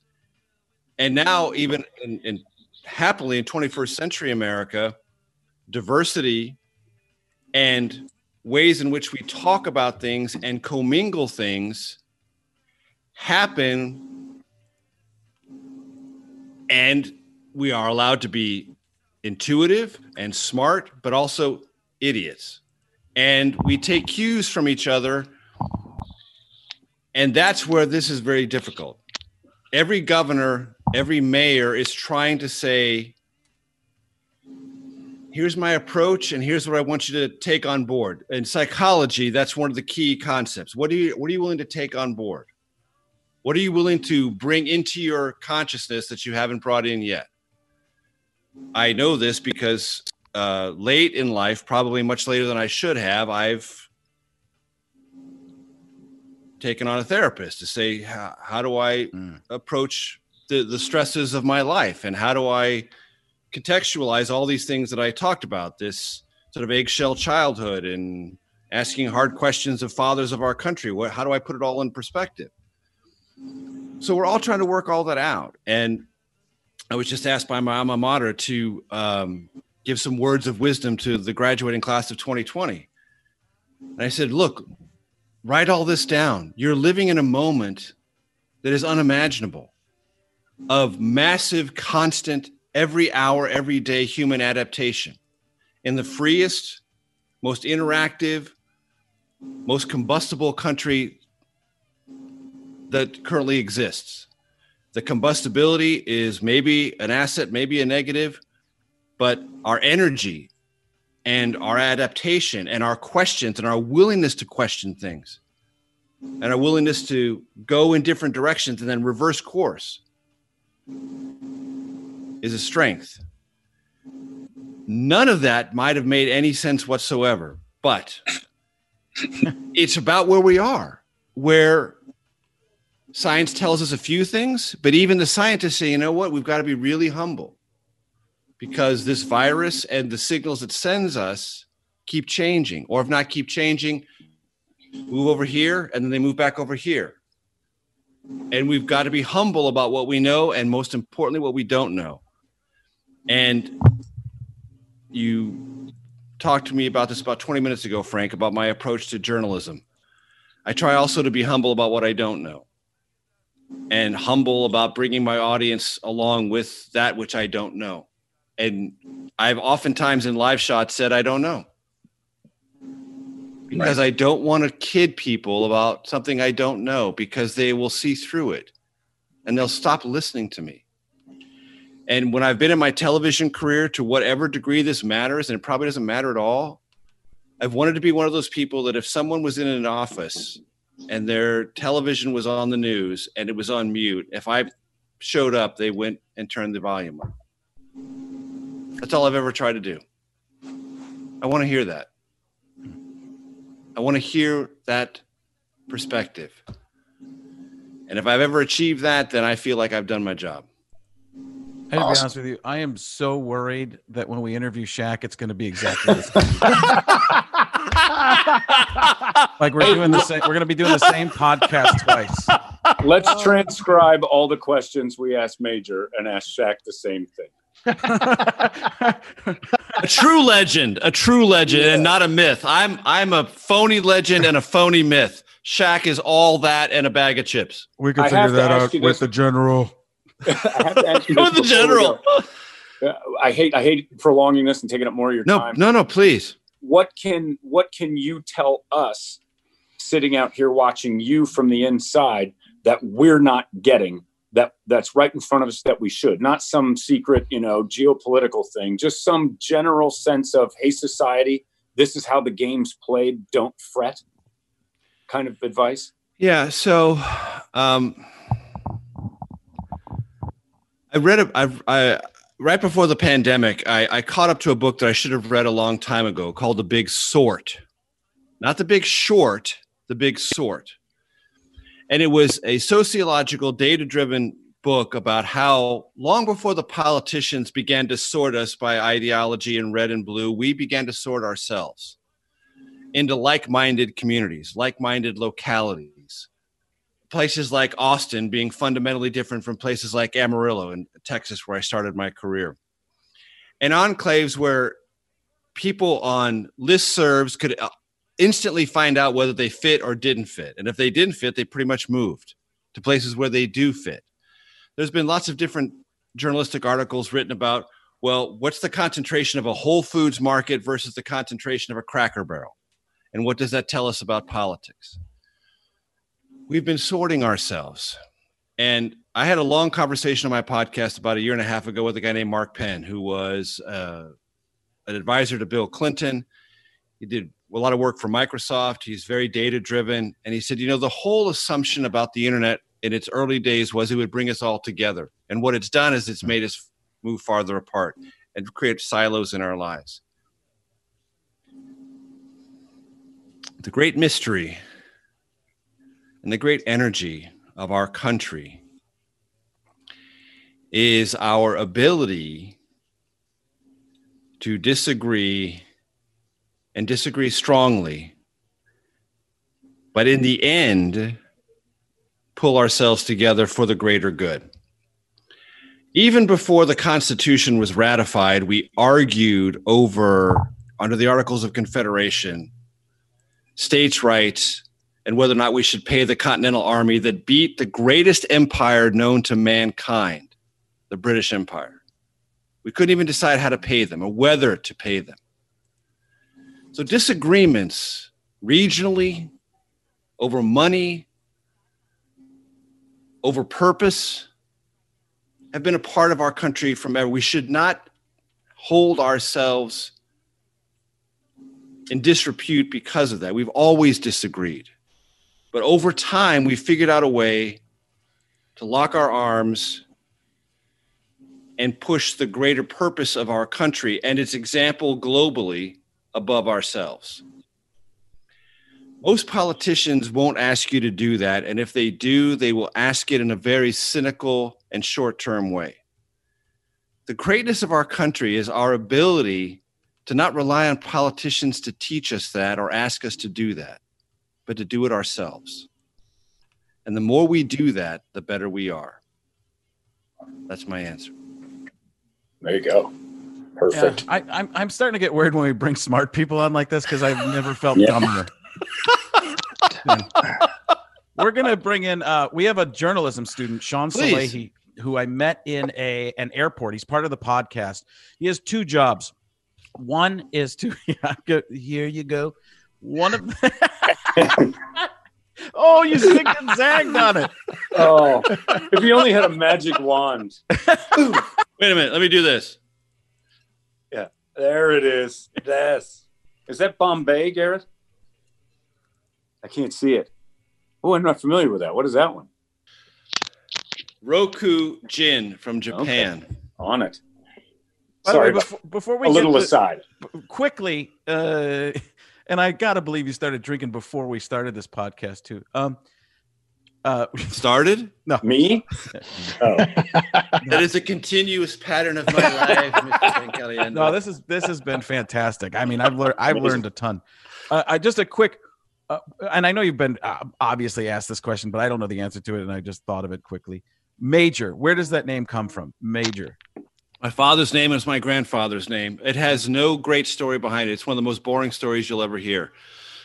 and now even in, in happily in 21st century America, diversity and ways in which we talk about things and commingle things happen and we are allowed to be intuitive and smart but also idiots. And we take cues from each other and that's where this is very difficult. Every governor every mayor is trying to say here's my approach and here's what i want you to take on board. In psychology that's one of the key concepts. What are you what are you willing to take on board? What are you willing to bring into your consciousness that you haven't brought in yet? I know this because uh, late in life probably much later than i should have i've taken on a therapist to say how, how do i Mm. approach the, the stresses of my life and how do i contextualize all these things that i talked about this sort of eggshell childhood and asking hard questions of fathers of our country. What, how do i put it all in perspective? So we're all trying to work all that out. And i was just asked by my alma mater to um, give some words of wisdom to the graduating class of 2020 and i said look write all this down. You're living in a moment that is unimaginable of massive, constant, every hour, every day human adaptation in the freest, most interactive, most combustible country that currently exists. The combustibility is maybe an asset, maybe a negative, but our energy and our adaptation and our questions and our willingness to question things and our willingness to go in different directions and then reverse course is a strength. None of that might have made any sense whatsoever, but *laughs* it's about where we are, where science tells us a few things, but even the scientists say, you know what, we've got to be really humble because this virus and the signals it sends us keep changing, or if not keep changing, move over here and then they move back over here. And we've got to be humble about what we know and most importantly, what we don't know. And you talked to me about this about 20 minutes ago, Frank, about my approach to journalism. I try also to be humble about what I don't know and humble about bringing my audience along with that which I don't know. And I've oftentimes in live shots said, I don't know because I don't want to kid people about something I don't know because they will see through it and they'll stop listening to me. And when I've been in my television career, to whatever degree this matters, and it probably doesn't matter at all, I've wanted to be one of those people that if someone was in an office and their television was on the news and it was on mute, if I showed up, they went and turned the volume up. That's all I've ever tried to do. I want to hear that. I want to hear that perspective. And if I've ever achieved that, then I feel like I've done my job. I gotta be honest with you. I am so worried that when we interview Shaq, it's going to be exactly the same. *laughs* like we're doing the same. We're going to be doing the same podcast twice. Let's transcribe all the questions we asked Major and ask Shaq the same thing. *laughs* A true legend, a true legend, and not a myth. I'm I'm a phony legend and a phony myth. Shaq is all that and a bag of chips. We can I figure that out with this- the general. I have to ask you Go with the general. I hate I hate prolonging this and taking up more of your No, time. no, no, please. What can what can you tell us sitting out here watching you from the inside that we're not getting that that's right in front of us that we should not some secret you know geopolitical thing just some general sense of hey society this is how the game's played don't fret kind of advice Yeah. So, um, I read a, I, I right before the pandemic, I, I caught up to a book that I should have read a long time ago called The Big Sort, not the Big Short, the Big Sort, and it was a sociological, data-driven book about how long before the politicians began to sort us by ideology in red and blue, we began to sort ourselves. into like-minded communities, like-minded localities. Places like Austin being fundamentally different from places like Amarillo in Texas, where I started my career, and enclaves where people on listservs could uh, instantly find out whether they fit or didn't fit. And if they didn't fit, they pretty much moved to places where they do fit. There's been lots of different journalistic articles written about, well, what's the concentration of a Whole Foods market versus the concentration of a cracker barrel? And what does that tell us about politics? We've been sorting ourselves. And I had a long conversation on my podcast about a year and a half ago with a guy named Mark Penn, who was uh, an advisor to Bill Clinton. He did a lot of work for Microsoft. He's very data driven. And he said, you know, the whole assumption about the internet in its early days was it would bring us all together. And what it's done is it's made us move farther apart and create silos in our lives. The great mystery and the great energy of our country is our ability to disagree and disagree strongly, but in the end, pull ourselves together for the greater good. Even before the Constitution was ratified, we argued over, under the Articles of Confederation, states' rights and whether or not we should pay the Continental Army that beat the greatest empire known to mankind, the British Empire. We couldn't even decide how to pay them or whether to pay them. So, disagreements regionally over money, over purpose, have been a part of our country from ever. We should not hold ourselves in disrepute because of that. We've always disagreed. But over time, we figured out a way to lock our arms and push the greater purpose of our country and its example globally above ourselves. Most politicians won't ask you to do that. And if they do, they will ask it in a very cynical and short term way. The greatness of our country is our ability to not rely on politicians to teach us that or ask us to do that, but to do it ourselves. And the more we do that, the better we are. That's my answer. There you go. Perfect. Yeah, I, I'm I'm starting to get worried when we bring smart people on like this because I've never felt Yeah. dumber. *laughs* We're gonna bring in. Uh, we have a journalism student, Sean Please. Salehi, who I met in a an airport. He's part of the podcast. He has two jobs. One is to *laughs* yeah, go, here you go. One of *laughs* oh, you zigged and zagged on it. oh, if you only had a magic wand. Wait a minute. Let me do this. Yeah, there it is. Yes. Is that Bombay, Garrett? I can't see it. Oh, I'm not familiar with that. What is that one? Roku Gin from Japan. On it. By Sorry, the way, before, before we a get little to- aside. quickly, uh, and I gotta believe you started drinking before we started this podcast too. Um, uh, *laughs* Started? No, me? *laughs* Oh, *laughs* That is a continuous pattern of my life, Mr. Frank Caliendo. no, this is this has been fantastic. I mean, I've learned I've learned a ton. Uh, I just a quick, uh, and I know you've been uh, obviously asked this question, but I don't know the answer to it, and I just thought of it quickly. Major, where does that name come from? Major. My father's name is my grandfather's name. It has no great story behind it. It's one of the most boring stories you'll ever hear.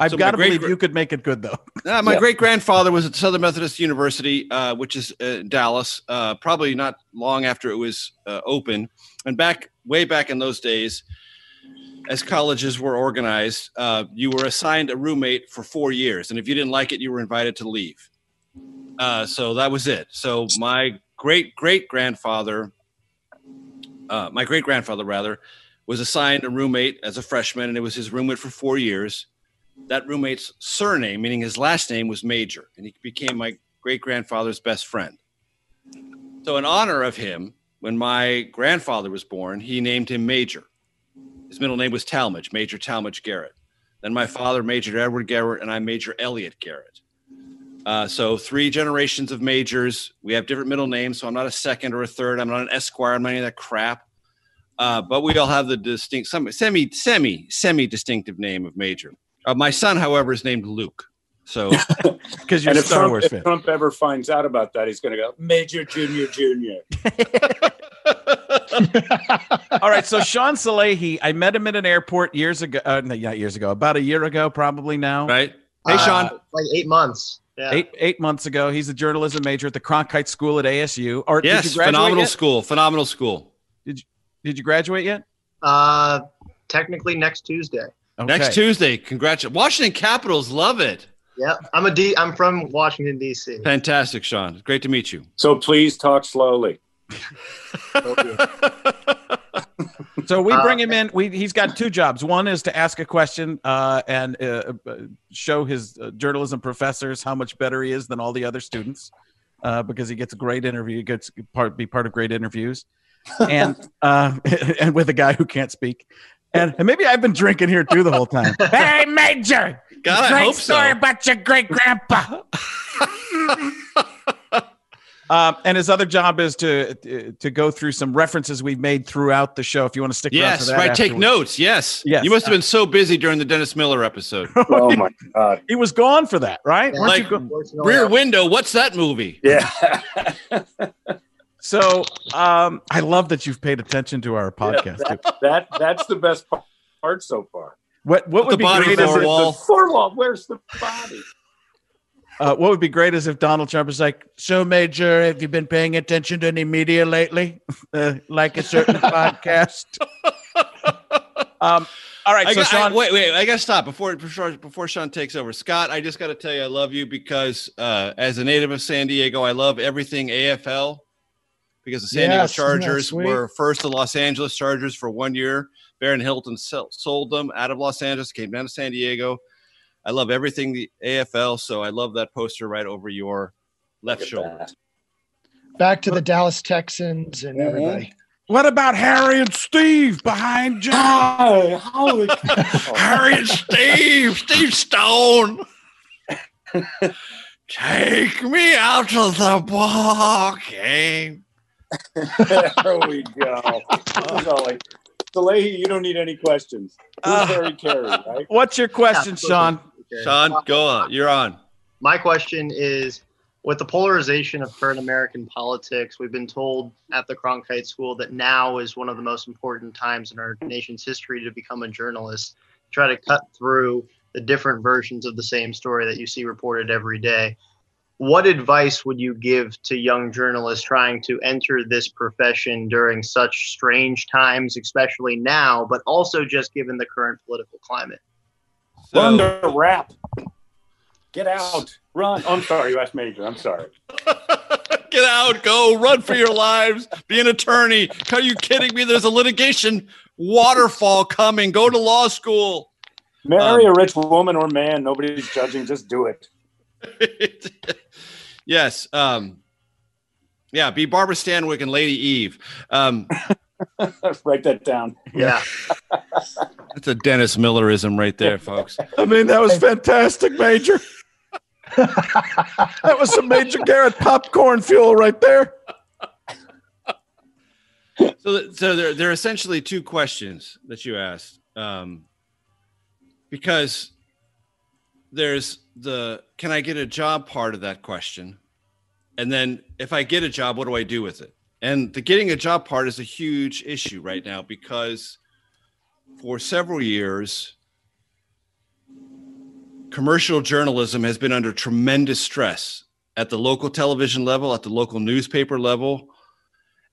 I've So got to great believe you could make it good though. *laughs* Uh, my Yeah. great grandfather was at Southern Methodist University, uh, which is uh, Dallas, uh, probably not long after it was uh, open. And back, way back in those days, as colleges were organized, uh, you were assigned a roommate for four years. And if you didn't like it, you were invited to leave. Uh, so that was it. So my great great grandfather, uh, my great grandfather rather, was assigned a roommate as a freshman, and it was his roommate for four years that roommate's surname, meaning his last name, was Major, and he became my great grandfather's best friend. So, in honor of him, when my grandfather was born, he named him Major. His middle name was Talmage, Major Talmage Garrett. Then my father, Major Edward Garrett, and I, Major Elliot Garrett. Uh, so, three generations of majors. We have different middle names, so I'm not a second or a third. I'm not an esquire. I'm not any of that crap. Uh, but we all have the distinct, some semi, semi, semi distinctive name of Major. Uh, my son, however, is named Luke. So *laughs* Because you're a if Star Trump, Wars if. Trump ever finds out about that, he's going to go Major, Junior, Junior. *laughs* All right, so Sean Salehi, I met him at an airport years ago. Uh, no, not years ago, about a year ago, probably now. right. Hey, Uh, Sean. like eight months. Yeah. Eight eight months ago, he's a journalism major at the Cronkite School at ASU. Or did Yes, you graduate phenomenal yet? school. Phenomenal school. Did you graduate yet? Uh, technically next Tuesday. Okay. Next Tuesday. Congratulations. Washington Capitals love it. Yeah, I'm a D. I'm from Washington D.C. Fantastic, Sean. Great to meet you. So please talk slowly. *laughs* So we Uh, bring him in. We he's got two jobs. One is to ask a question uh, and uh, uh, show his uh, journalism professors how much better he is than all the other students, uh, because he gets a great interview. He gets part be part of great interviews, and uh, *laughs* and with a guy who can't speak. And, and maybe I've been drinking here too the whole time. *laughs* Hey, Major! God, I Great hope story so. about your great grandpa. *laughs* Um, and his other job is to to go through some references we've made throughout the show. If you want to stick around for Yes, that, right. Take notes. Yes. Yes. You must have been so busy during the Dennis Miller episode. *laughs* Oh my *laughs* God. He was gone for that, right? Yeah. Like- go- Rear Window. What's that movie? Yeah. *laughs* So um, I love that you've paid attention to our podcast. Yeah, that, that that's the best part- part so far. what what Put would the be body great is a. The floor wall. Where's the body? Uh, what would be great is if Donald Trump is like, "So, Major, have you been paying attention to any media lately, *laughs* uh, like a certain *laughs* podcast?" *laughs* um, all right, I so got, Sean, I, wait, wait. I got to stop before before before Sean takes over. Scott, I just got to tell you, I love you because uh, as a native of San Diego, I love everything AFL because the San Diego Yes, isn't Chargers were first the Los Angeles Chargers for one year. Baron Hilton sold them out of Los Angeles, came down to San Diego. I love everything the AFL, so I love that poster right over your left shoulder. that. Back to the Dallas Texans and Mhm. everybody. what about Harry and Steve behind John? Hi, holy *laughs* Harry and Steve, Steve Stone. Take me out to the ball *laughs* game. there we go. Sully. Salehi, you don't need any questions. Who's Uh, Harry Caray, right? What's your question, Sean? Okay. Sean, go on. You're on. My question is with the polarization of current American politics, we've been told at the Cronkite School that now is one of the most important times in our nation's history to become a journalist, try to cut through the different versions of the same story that you see reported every day. What advice would you give to young journalists trying to enter this profession during such strange times, especially now, but also just given the current political climate? Run So, the rap. Get out. Run. Oh, I'm sorry, you asked Major. I'm sorry. *laughs* get out, go, run for your lives, be an attorney. Are you kidding me? There's a litigation waterfall coming. Go to law school. Marry Um, a rich woman or man. Nobody's judging. Just do it. *laughs* yes. Um, yeah, be Barbara Stanwyck and Lady Eve. Um, *laughs* Write that down. Yeah. *laughs* that's a Dennis Millerism right there, folks. I mean, that was fantastic, Major. that was some Major Garrett popcorn fuel right there. So, so there, there are essentially two questions that you asked, um, because there's the can I get a job part of that question, and then if I get a job, what do I do with it? And the getting a job part is a huge issue right now because for several years, commercial journalism has been under tremendous stress at the local television level, at the local newspaper level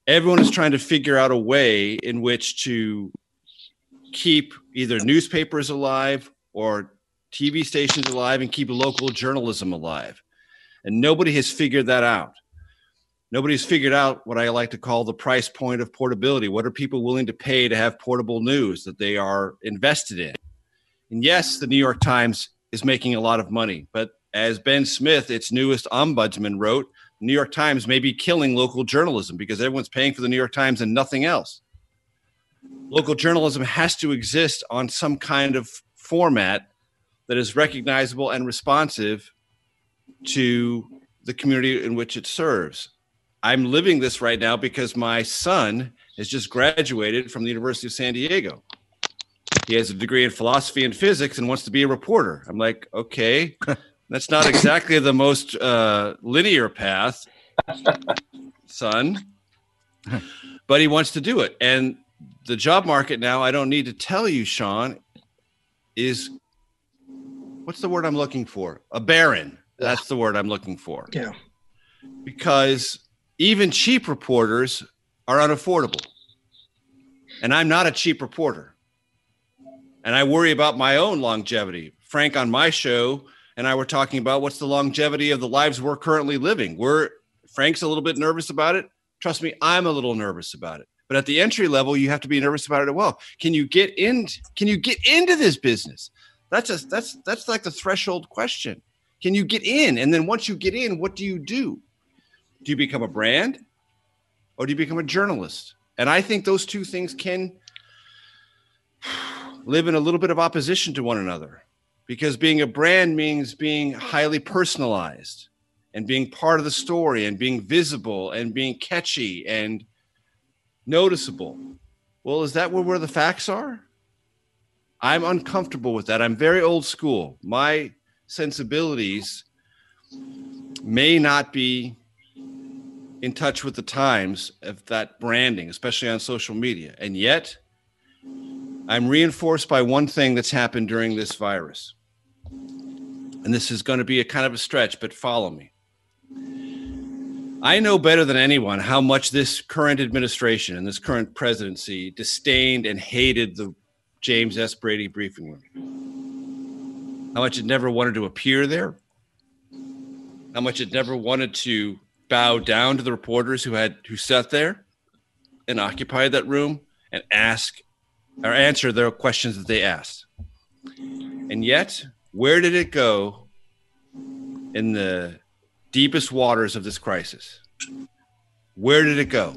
everyone is trying to figure out a way in which to keep either newspapers alive or TV stations alive and keep local journalism alive. And nobody has figured that out. Nobody's figured out what I like to call the price point of portability. What are people willing to pay to have portable news that they are invested in? And yes, the New York Times is making a lot of money, but as Ben Smith, its newest ombudsman, wrote, New York Times may be killing local journalism because everyone's paying for the New York Times and nothing else. Local journalism has to exist on some kind of format that is recognizable and responsive to the community in which it serves. I'm living this right now because my son has just graduated from the University of San Diego. he has a degree in philosophy and physics and wants to be a reporter. I'm like, okay, *laughs* that's not exactly the most uh, linear path, son. but he wants to do it. And the job market now, I don't need to tell you, Sean, is what's the word I'm looking for? A barren. That's the word I'm looking for. Yeah. Because even cheap reporters are unaffordable. And I'm not a cheap reporter. And I worry about my own longevity. Frank on my show and I were talking about what's the longevity of the lives we're currently living. We're Frank's a little bit nervous about it. Trust me, I'm a little nervous about it. But at the entry level, you have to be nervous about it as well. Can you get in? Can you get into this business? That's a that's that's like the threshold question. Can you get in? And then once you get in, what do you do? Do you become a brand, or do you become a journalist? And I think those two things can live in a little bit of opposition to one another, because being a brand means being highly personalized and being part of the story and being visible and being catchy and noticeable. Well, is that where, where the facts are? I'm uncomfortable with that. I'm very old school. My sensibilities may not be in touch with the times of that branding, especially on social media. And yet, I'm reinforced by one thing that's happened during this virus. And this is going to be a kind of a stretch, but follow me. I know better than anyone how much this current administration and this current presidency disdained and hated the James S. Brady briefing room. How much it never wanted to appear there. How much it never wanted to bow down to the reporters who had who sat there and occupied that room and ask or answer their questions that they asked. And yet, where did it go in the deepest waters of this crisis? Where did it go?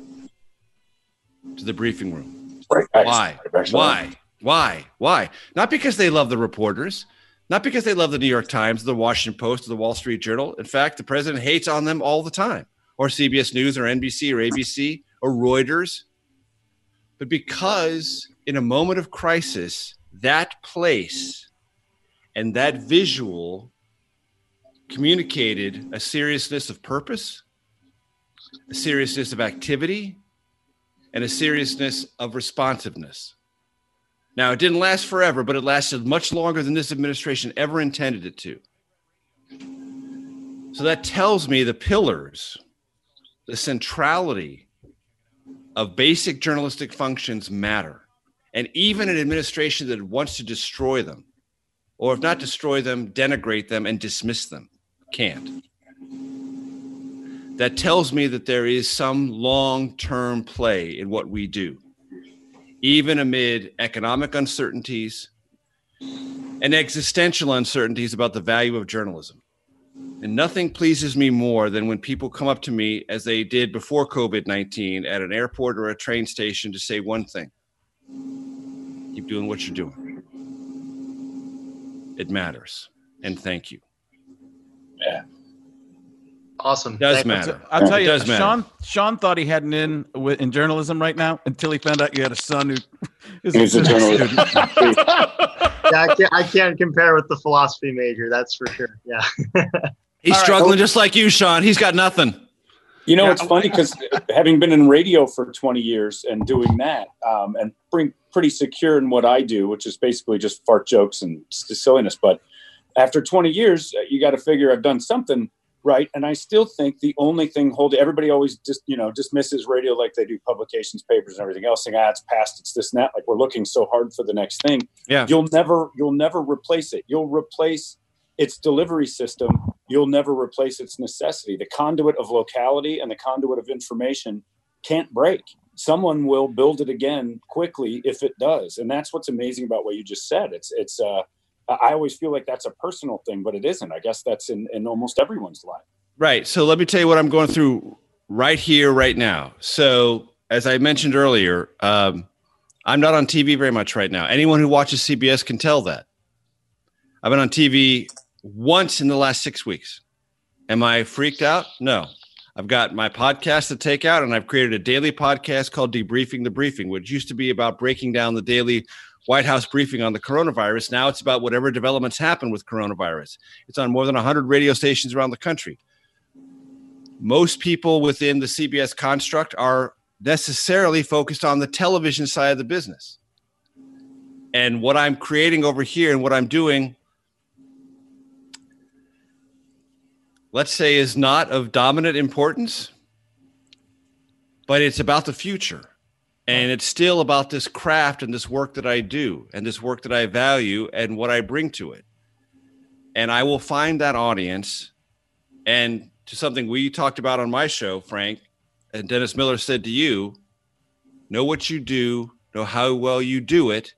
To the briefing room. Right Why? right Why? Why? Why? Not because they love the reporters, not because they love the New York Times, the Washington Post, or the Wall Street Journal. In fact, the president hates on them all the time, or CBS News, or NBC, or ABC, or Reuters. But because in a moment of crisis, that place and that visual communicated a seriousness of purpose, a seriousness of activity, and a seriousness of responsiveness. Now, it didn't last forever, but it lasted much longer than this administration ever intended it to. So that tells me the pillars, the centrality of basic journalistic functions matter. And even an administration that wants to destroy them, or if not destroy them, denigrate them and dismiss them, can't. That tells me that there is some long term play in what we do even amid economic uncertainties and existential uncertainties about the value of journalism. And nothing pleases me more than when people come up to me, as they did before COVID 19, at an airport or a train station to say one thing keep doing what you're doing. It matters. And thank you. Awesome. Does Thank- matter. I'll tell you, does matter. Sean. Sean thought he had an in wi- in journalism right now until he found out you had a son who *laughs* is He's a journalist. student. *laughs* Yeah, I, can't, I can't compare with the philosophy major. That's for sure. Yeah. *laughs* He's All right. struggling just like you, Sean. He's got nothing. You know, Yeah. it's funny because having been in radio for 20 years and doing that, um, and being pretty secure in what I do, which is basically just fart jokes and silliness. But after 20 years, uh, you got to figure I've done something right. And I still think the only thing holding everybody always just you know dismisses radio like they do publications, papers, and everything else. Saying, ah, it's past, it's this and that. Like we're looking so hard for the next thing. Yeah. You'll never, you'll never replace it. You'll replace its delivery system you'll never replace its necessity. The conduit of locality and the conduit of information can't break. Someone will build it again quickly if it does, and that's what's amazing about what you just said. It's it's. Uh, I always feel like that's a personal thing, but it isn't. I guess that's in in almost everyone's life. Right. So let me tell you what I'm going through right here, right now. So, as I mentioned earlier, um, I'm not on TV very much right now. Anyone who watches CBS can tell that. I've been on TV once in the last six weeks. Am I freaked out? No. I've got my podcast to take out, and I've created a daily podcast called Debriefing the Briefing, which used to be about breaking down the daily White House briefing on the coronavirus. Now it's about whatever developments happen with coronavirus. It's on more than 100 radio stations around the country. Most people within the CBS construct are necessarily focused on the television side of the business. And what I'm creating over here and what I'm doing, let's say, is not of dominant importance, but it's about the future. And it's still about this craft and this work that I do and this work that I value and what I bring to it. And I will find that audience. And to something we talked about on my show, Frank, and Dennis Miller said to you, know what you do, know how well you do it,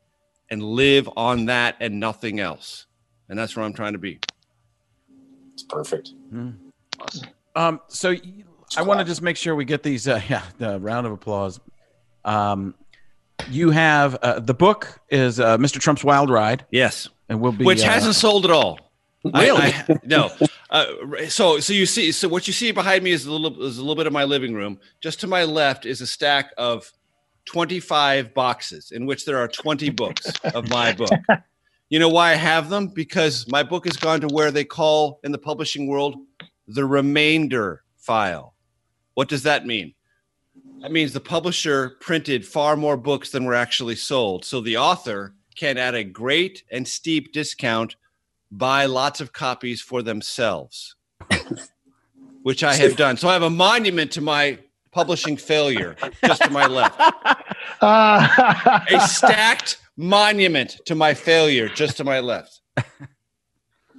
and live on that and nothing else. And that's where I'm trying to be. It's perfect. Um, so I want to just make sure we get these. Uh, *laughs* yeah, the round of applause. Um, you have uh, the book is uh, Mr. Trump's Wild Ride, Yes. and we'll be Which uh, hasn't sold at all. I- Really? I- no. Uh, so so you see so what you see behind me is a little is a little bit of my living room. Just to my left is a stack of 25 boxes in which there are 20 books of my book. *laughs* You know why I have them? Because my book has gone to where they call in the publishing world the remainder file. What does that mean? That means the publisher printed far more books than were actually sold. So the author can, at a great and steep discount, buy lots of copies for themselves, *laughs* which I have done. So I have a monument to my publishing failure just to my left. Uh, *laughs* A stacked monument to my failure just to my left.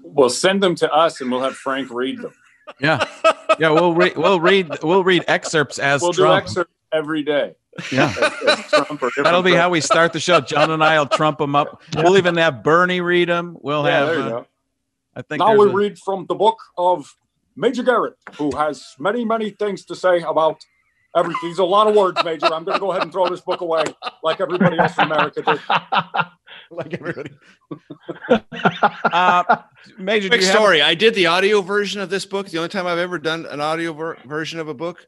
Well, send them to us, and we'll have Frank read them. Yeah, yeah. We'll read. We'll read. We'll read excerpts as We'll do Trump. excerpts every day. Yeah. as- as Trump That'll be how we start the show. John and I will trump them up. We'll even have Bernie read them. We'll Yeah, have. uh. I think Now we a- read from the book of Major Garrett, who has many, many things to say about everything. Are a lot of words, Major. I'm going to go ahead and throw this book away, like everybody else in America did. *laughs* *laughs* like everybody. *laughs* uh, Major, do Quick you have- story. I did the audio version of this book. The only time I've ever done an audio ver- version of a book.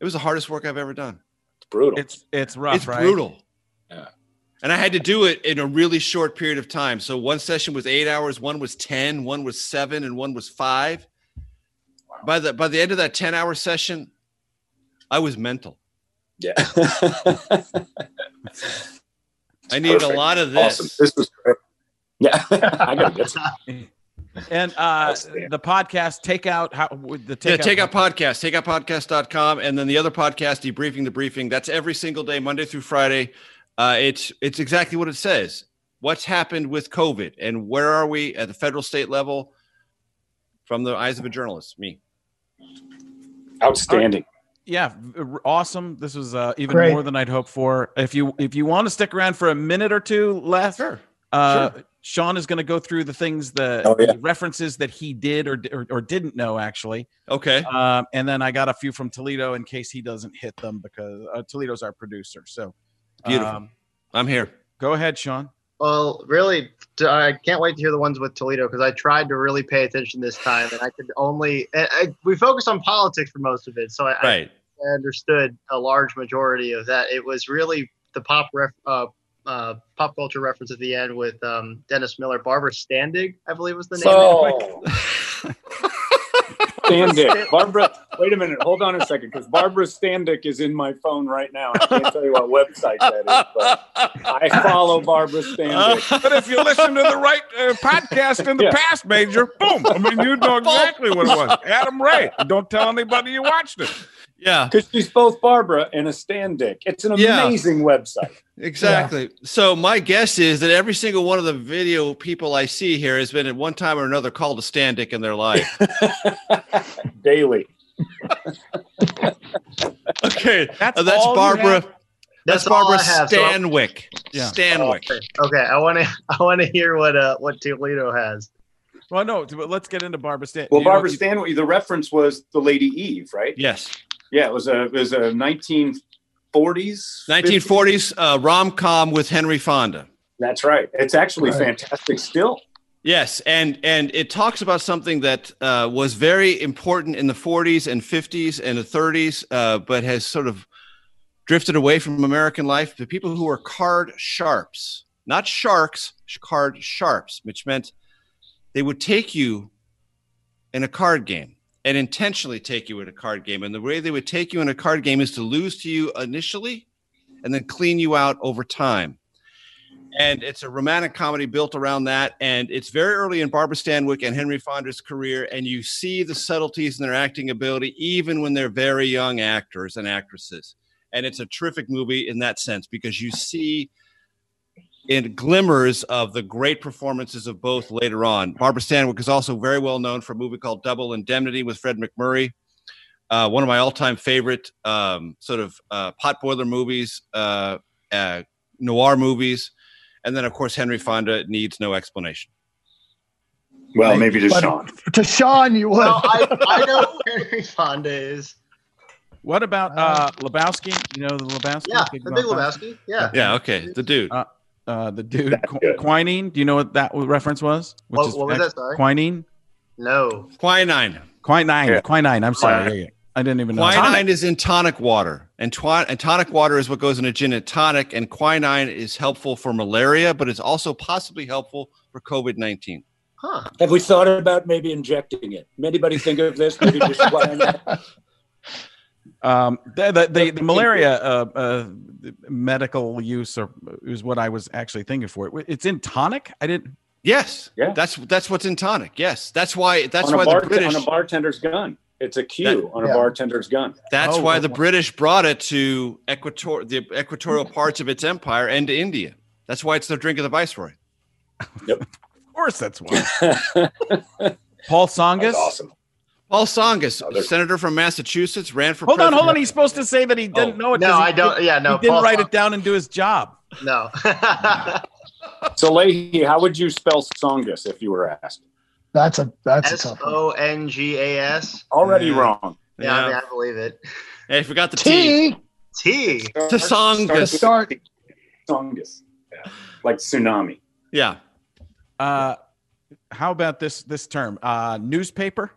It was the hardest work I've ever done. It's brutal. It's it's rough, it's right? brutal. Yeah. And I had to do it in a really short period of time. So one session was eight hours, one was ten, one was seven, and one was five. By the by the end of that 10 hour session, I was mental. yeah. *laughs* I needed a lot of this. awesome. This was great. Yeah, *laughs* I got to get some. *laughs* And uh, the podcast take out how with the yeah, take, take out podcast, takeoutpodcast.com. And then the other podcast, debriefing the briefing. That's every single day, Monday through Friday. Uh, it's it's exactly what it says. What's happened with COVID and where are we at the federal state level from the eyes of a journalist, me. Outstanding. Yeah, awesome. This was uh, even Great. more than I'd hoped for. If you if you want to stick around for a minute or two left, Sure. uh, Sean is going to go through the things the, Oh, yeah. the references that he did or, or or didn't know actually. Okay. Um, and then I got a few from Toledo in case he doesn't hit them because uh, Toledo's our producer. So Beautiful. um, I'm here. go ahead, Sean. Well, really, I can't wait to hear the ones with Toledo because I tried to really pay attention this time, and I could only. I, I, we focused on politics for most of it, so I, Right. I understood a large majority of that. It was really the pop ref, uh, uh, pop culture reference at the end with um, Dennis Miller, Barbara Standig, I believe was the name. So, *laughs* Standick. Barbara, wait a minute. Hold on a second, because Barbara Standick is in my phone right now. I can't tell you what website that is, but I follow Barbara Standick. *laughs* But if you listen to the right uh, podcast in the Yeah. past, Major, boom. I mean, you know exactly what it was. Adam Ray. Don't tell anybody you watched it. Yeah, Because she's both Barbara and a Standick. It's an Yeah. amazing website. exactly. So my guess is that every single one of the video people I see here has been at one time or another called a standick in their life. *laughs* Daily. *laughs* Okay. That's Uh, that's Barbara. That's, That's Barbara I have, so- Stanwyck. Yeah. Stanwyck. Okay, okay. I want to. *laughs* I want to hear what uh what Toledo has. Well, no, but let's get into Barbara Stan. Well, you know, Barbara you- Stanwyck, the reference was the Lady Eve, right? Yes. Yeah, it was a it was a 1940s. 1940s uh, rom com with Henry Fonda. That's right. It's actually Right. fantastic still. Yes, and and it talks about something that uh, was very important in the 40s and 50s and the 30s, uh, but has sort of drifted away from American life. The people who are card sharps. not sharks, card sharps, which meant they would take you in a card game and intentionally take you in a card game. And the way they would take you in a card game is to lose to you initially and then clean you out over time. And it's a romantic comedy built around that. And it's very early in Barbara Stanwyck and Henry Fonda's career. And you see the subtleties in their acting ability, even when they're very young actors and actresses. And it's a terrific movie in that sense because you see in glimmers of the great performances of both later on. Barbara Stanwyck is also very well known for a movie called Double Indemnity with Fred MacMurray. Uh, one of my all-time favorite um, sort of uh, potboiler movies, uh, uh, noir movies, and then of course Henry Fonda needs no explanation. Well, maybe to But- Sean. To Sean, you would. Well, I, I know who Henry Fonda is. What about uh, Lebowski? You know the Lebowski? Yeah, the Big Lebowski? Lebowski. Yeah. Yeah, okay, the dude. Uh, Uh, the dude Qu- quinine. Do you know what that reference was? Which What, what was that? Sorry. Quinine. No. Quinine. Quinine. Yeah. Quinine. I'm sorry. Quinine. Yeah, yeah. I didn't even know. Quinine is in tonic water, and, twi- and tonic water is what goes in a gin and tonic. And quinine is helpful for malaria, but it's also possibly helpful for COVID nineteen. Huh. Have we thought about maybe injecting it? Anybody think of this? Maybe just *laughs* applying that? Um, the, the, the, the malaria uh, uh, medical use or is what I was actually thinking for it. It's in tonic. I didn't. Yes, Yeah. that's that's what's in tonic. Yes, that's why that's on, why a bar- the British on a bartender's gun. It's a cue That- on a Yeah. bartender's gun. that's Oh, why the well- British brought it to equator the equatorial parts of its empire and to India. That's why it's the drink of the viceroy. Yep. *laughs* Of course, that's why. *laughs* Paul Tsongas. That's awesome. Paul Tsongas, Other- senator from Massachusetts, ran for Hold on, hold on. He's supposed to say that he didn't Oh. know it. No, he I don't. Yeah, no. he didn't Paul write Son- it down and do his job. No. *laughs* So, Leahy, how would you spell Tsongas if you were asked? That's a that's a S tough one. O N G A S. Already Yeah. wrong. Yeah, I mean, I believe it. Hey, I forgot the T. T. T. To Tsongas. Start. Tsongas. Yeah. Like tsunami. Yeah. Uh, how about this this term? Uh, newspaper.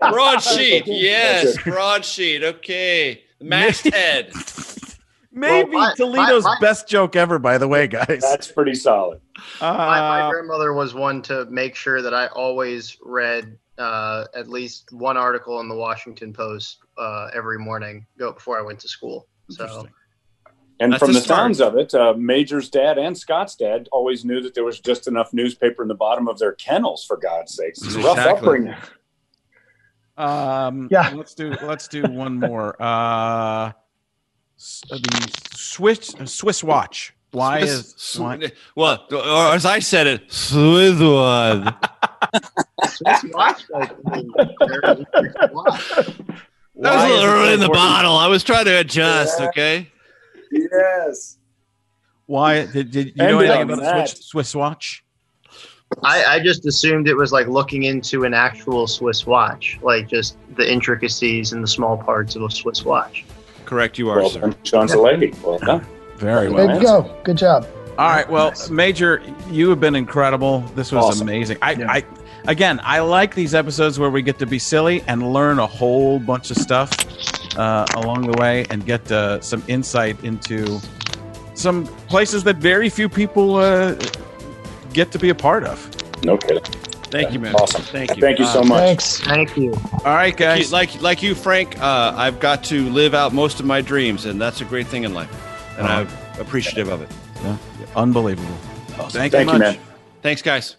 Broadsheet. Yes, *laughs* broadsheet. Okay. Masthead. *laughs* Maybe Well, my- Toledo's my- my- best joke ever, by the way, guys. That's pretty solid. My, my Uh, grandmother was one to make sure that I always read uh, at least one article in the Washington Post uh, every morning go before I went to school. So Interesting. And That's from the start. sounds of it, uh, Major's dad and Scott's dad always knew that there was just enough newspaper in the bottom of their kennels, for God's sakes. It's a rough upbringing. Um, Yeah. Let's do let's do one more. Uh, the Swiss Swiss watch. Why is Swiss- why, well, or as I said it, Switzerland. Swiss watch, like, I mean, very interesting watch. That was a little early in the bottle. I was trying to adjust. Yeah. Okay. Yes. Why did, did you And know anything about a that- Swiss, Swiss watch? I, I just assumed it was like looking into an actual Swiss watch, like just the intricacies and the small parts of a Swiss watch. Correct. You are, Well sir. done, Sean Zalegi. Well done. Very well. Way to go. Good job. All right. Well, Major, you have been incredible. This was Awesome. amazing. I, Yeah. I, again, I like these episodes where we get to be silly and learn a whole bunch of stuff uh, along the way and get uh, some insight into some places that very few people uh, get to be a part of. No kidding. Thank you, man. Awesome. Thank you. Thank you so much. Thanks. Thank you. All right, guys. Like like you, Frank. Uh, I've got to live out most of my dreams, and that's a great thing in life, and Uh-huh. I'm appreciative of it. Unbelievable. Thank, Thank you you, man. Thanks, guys.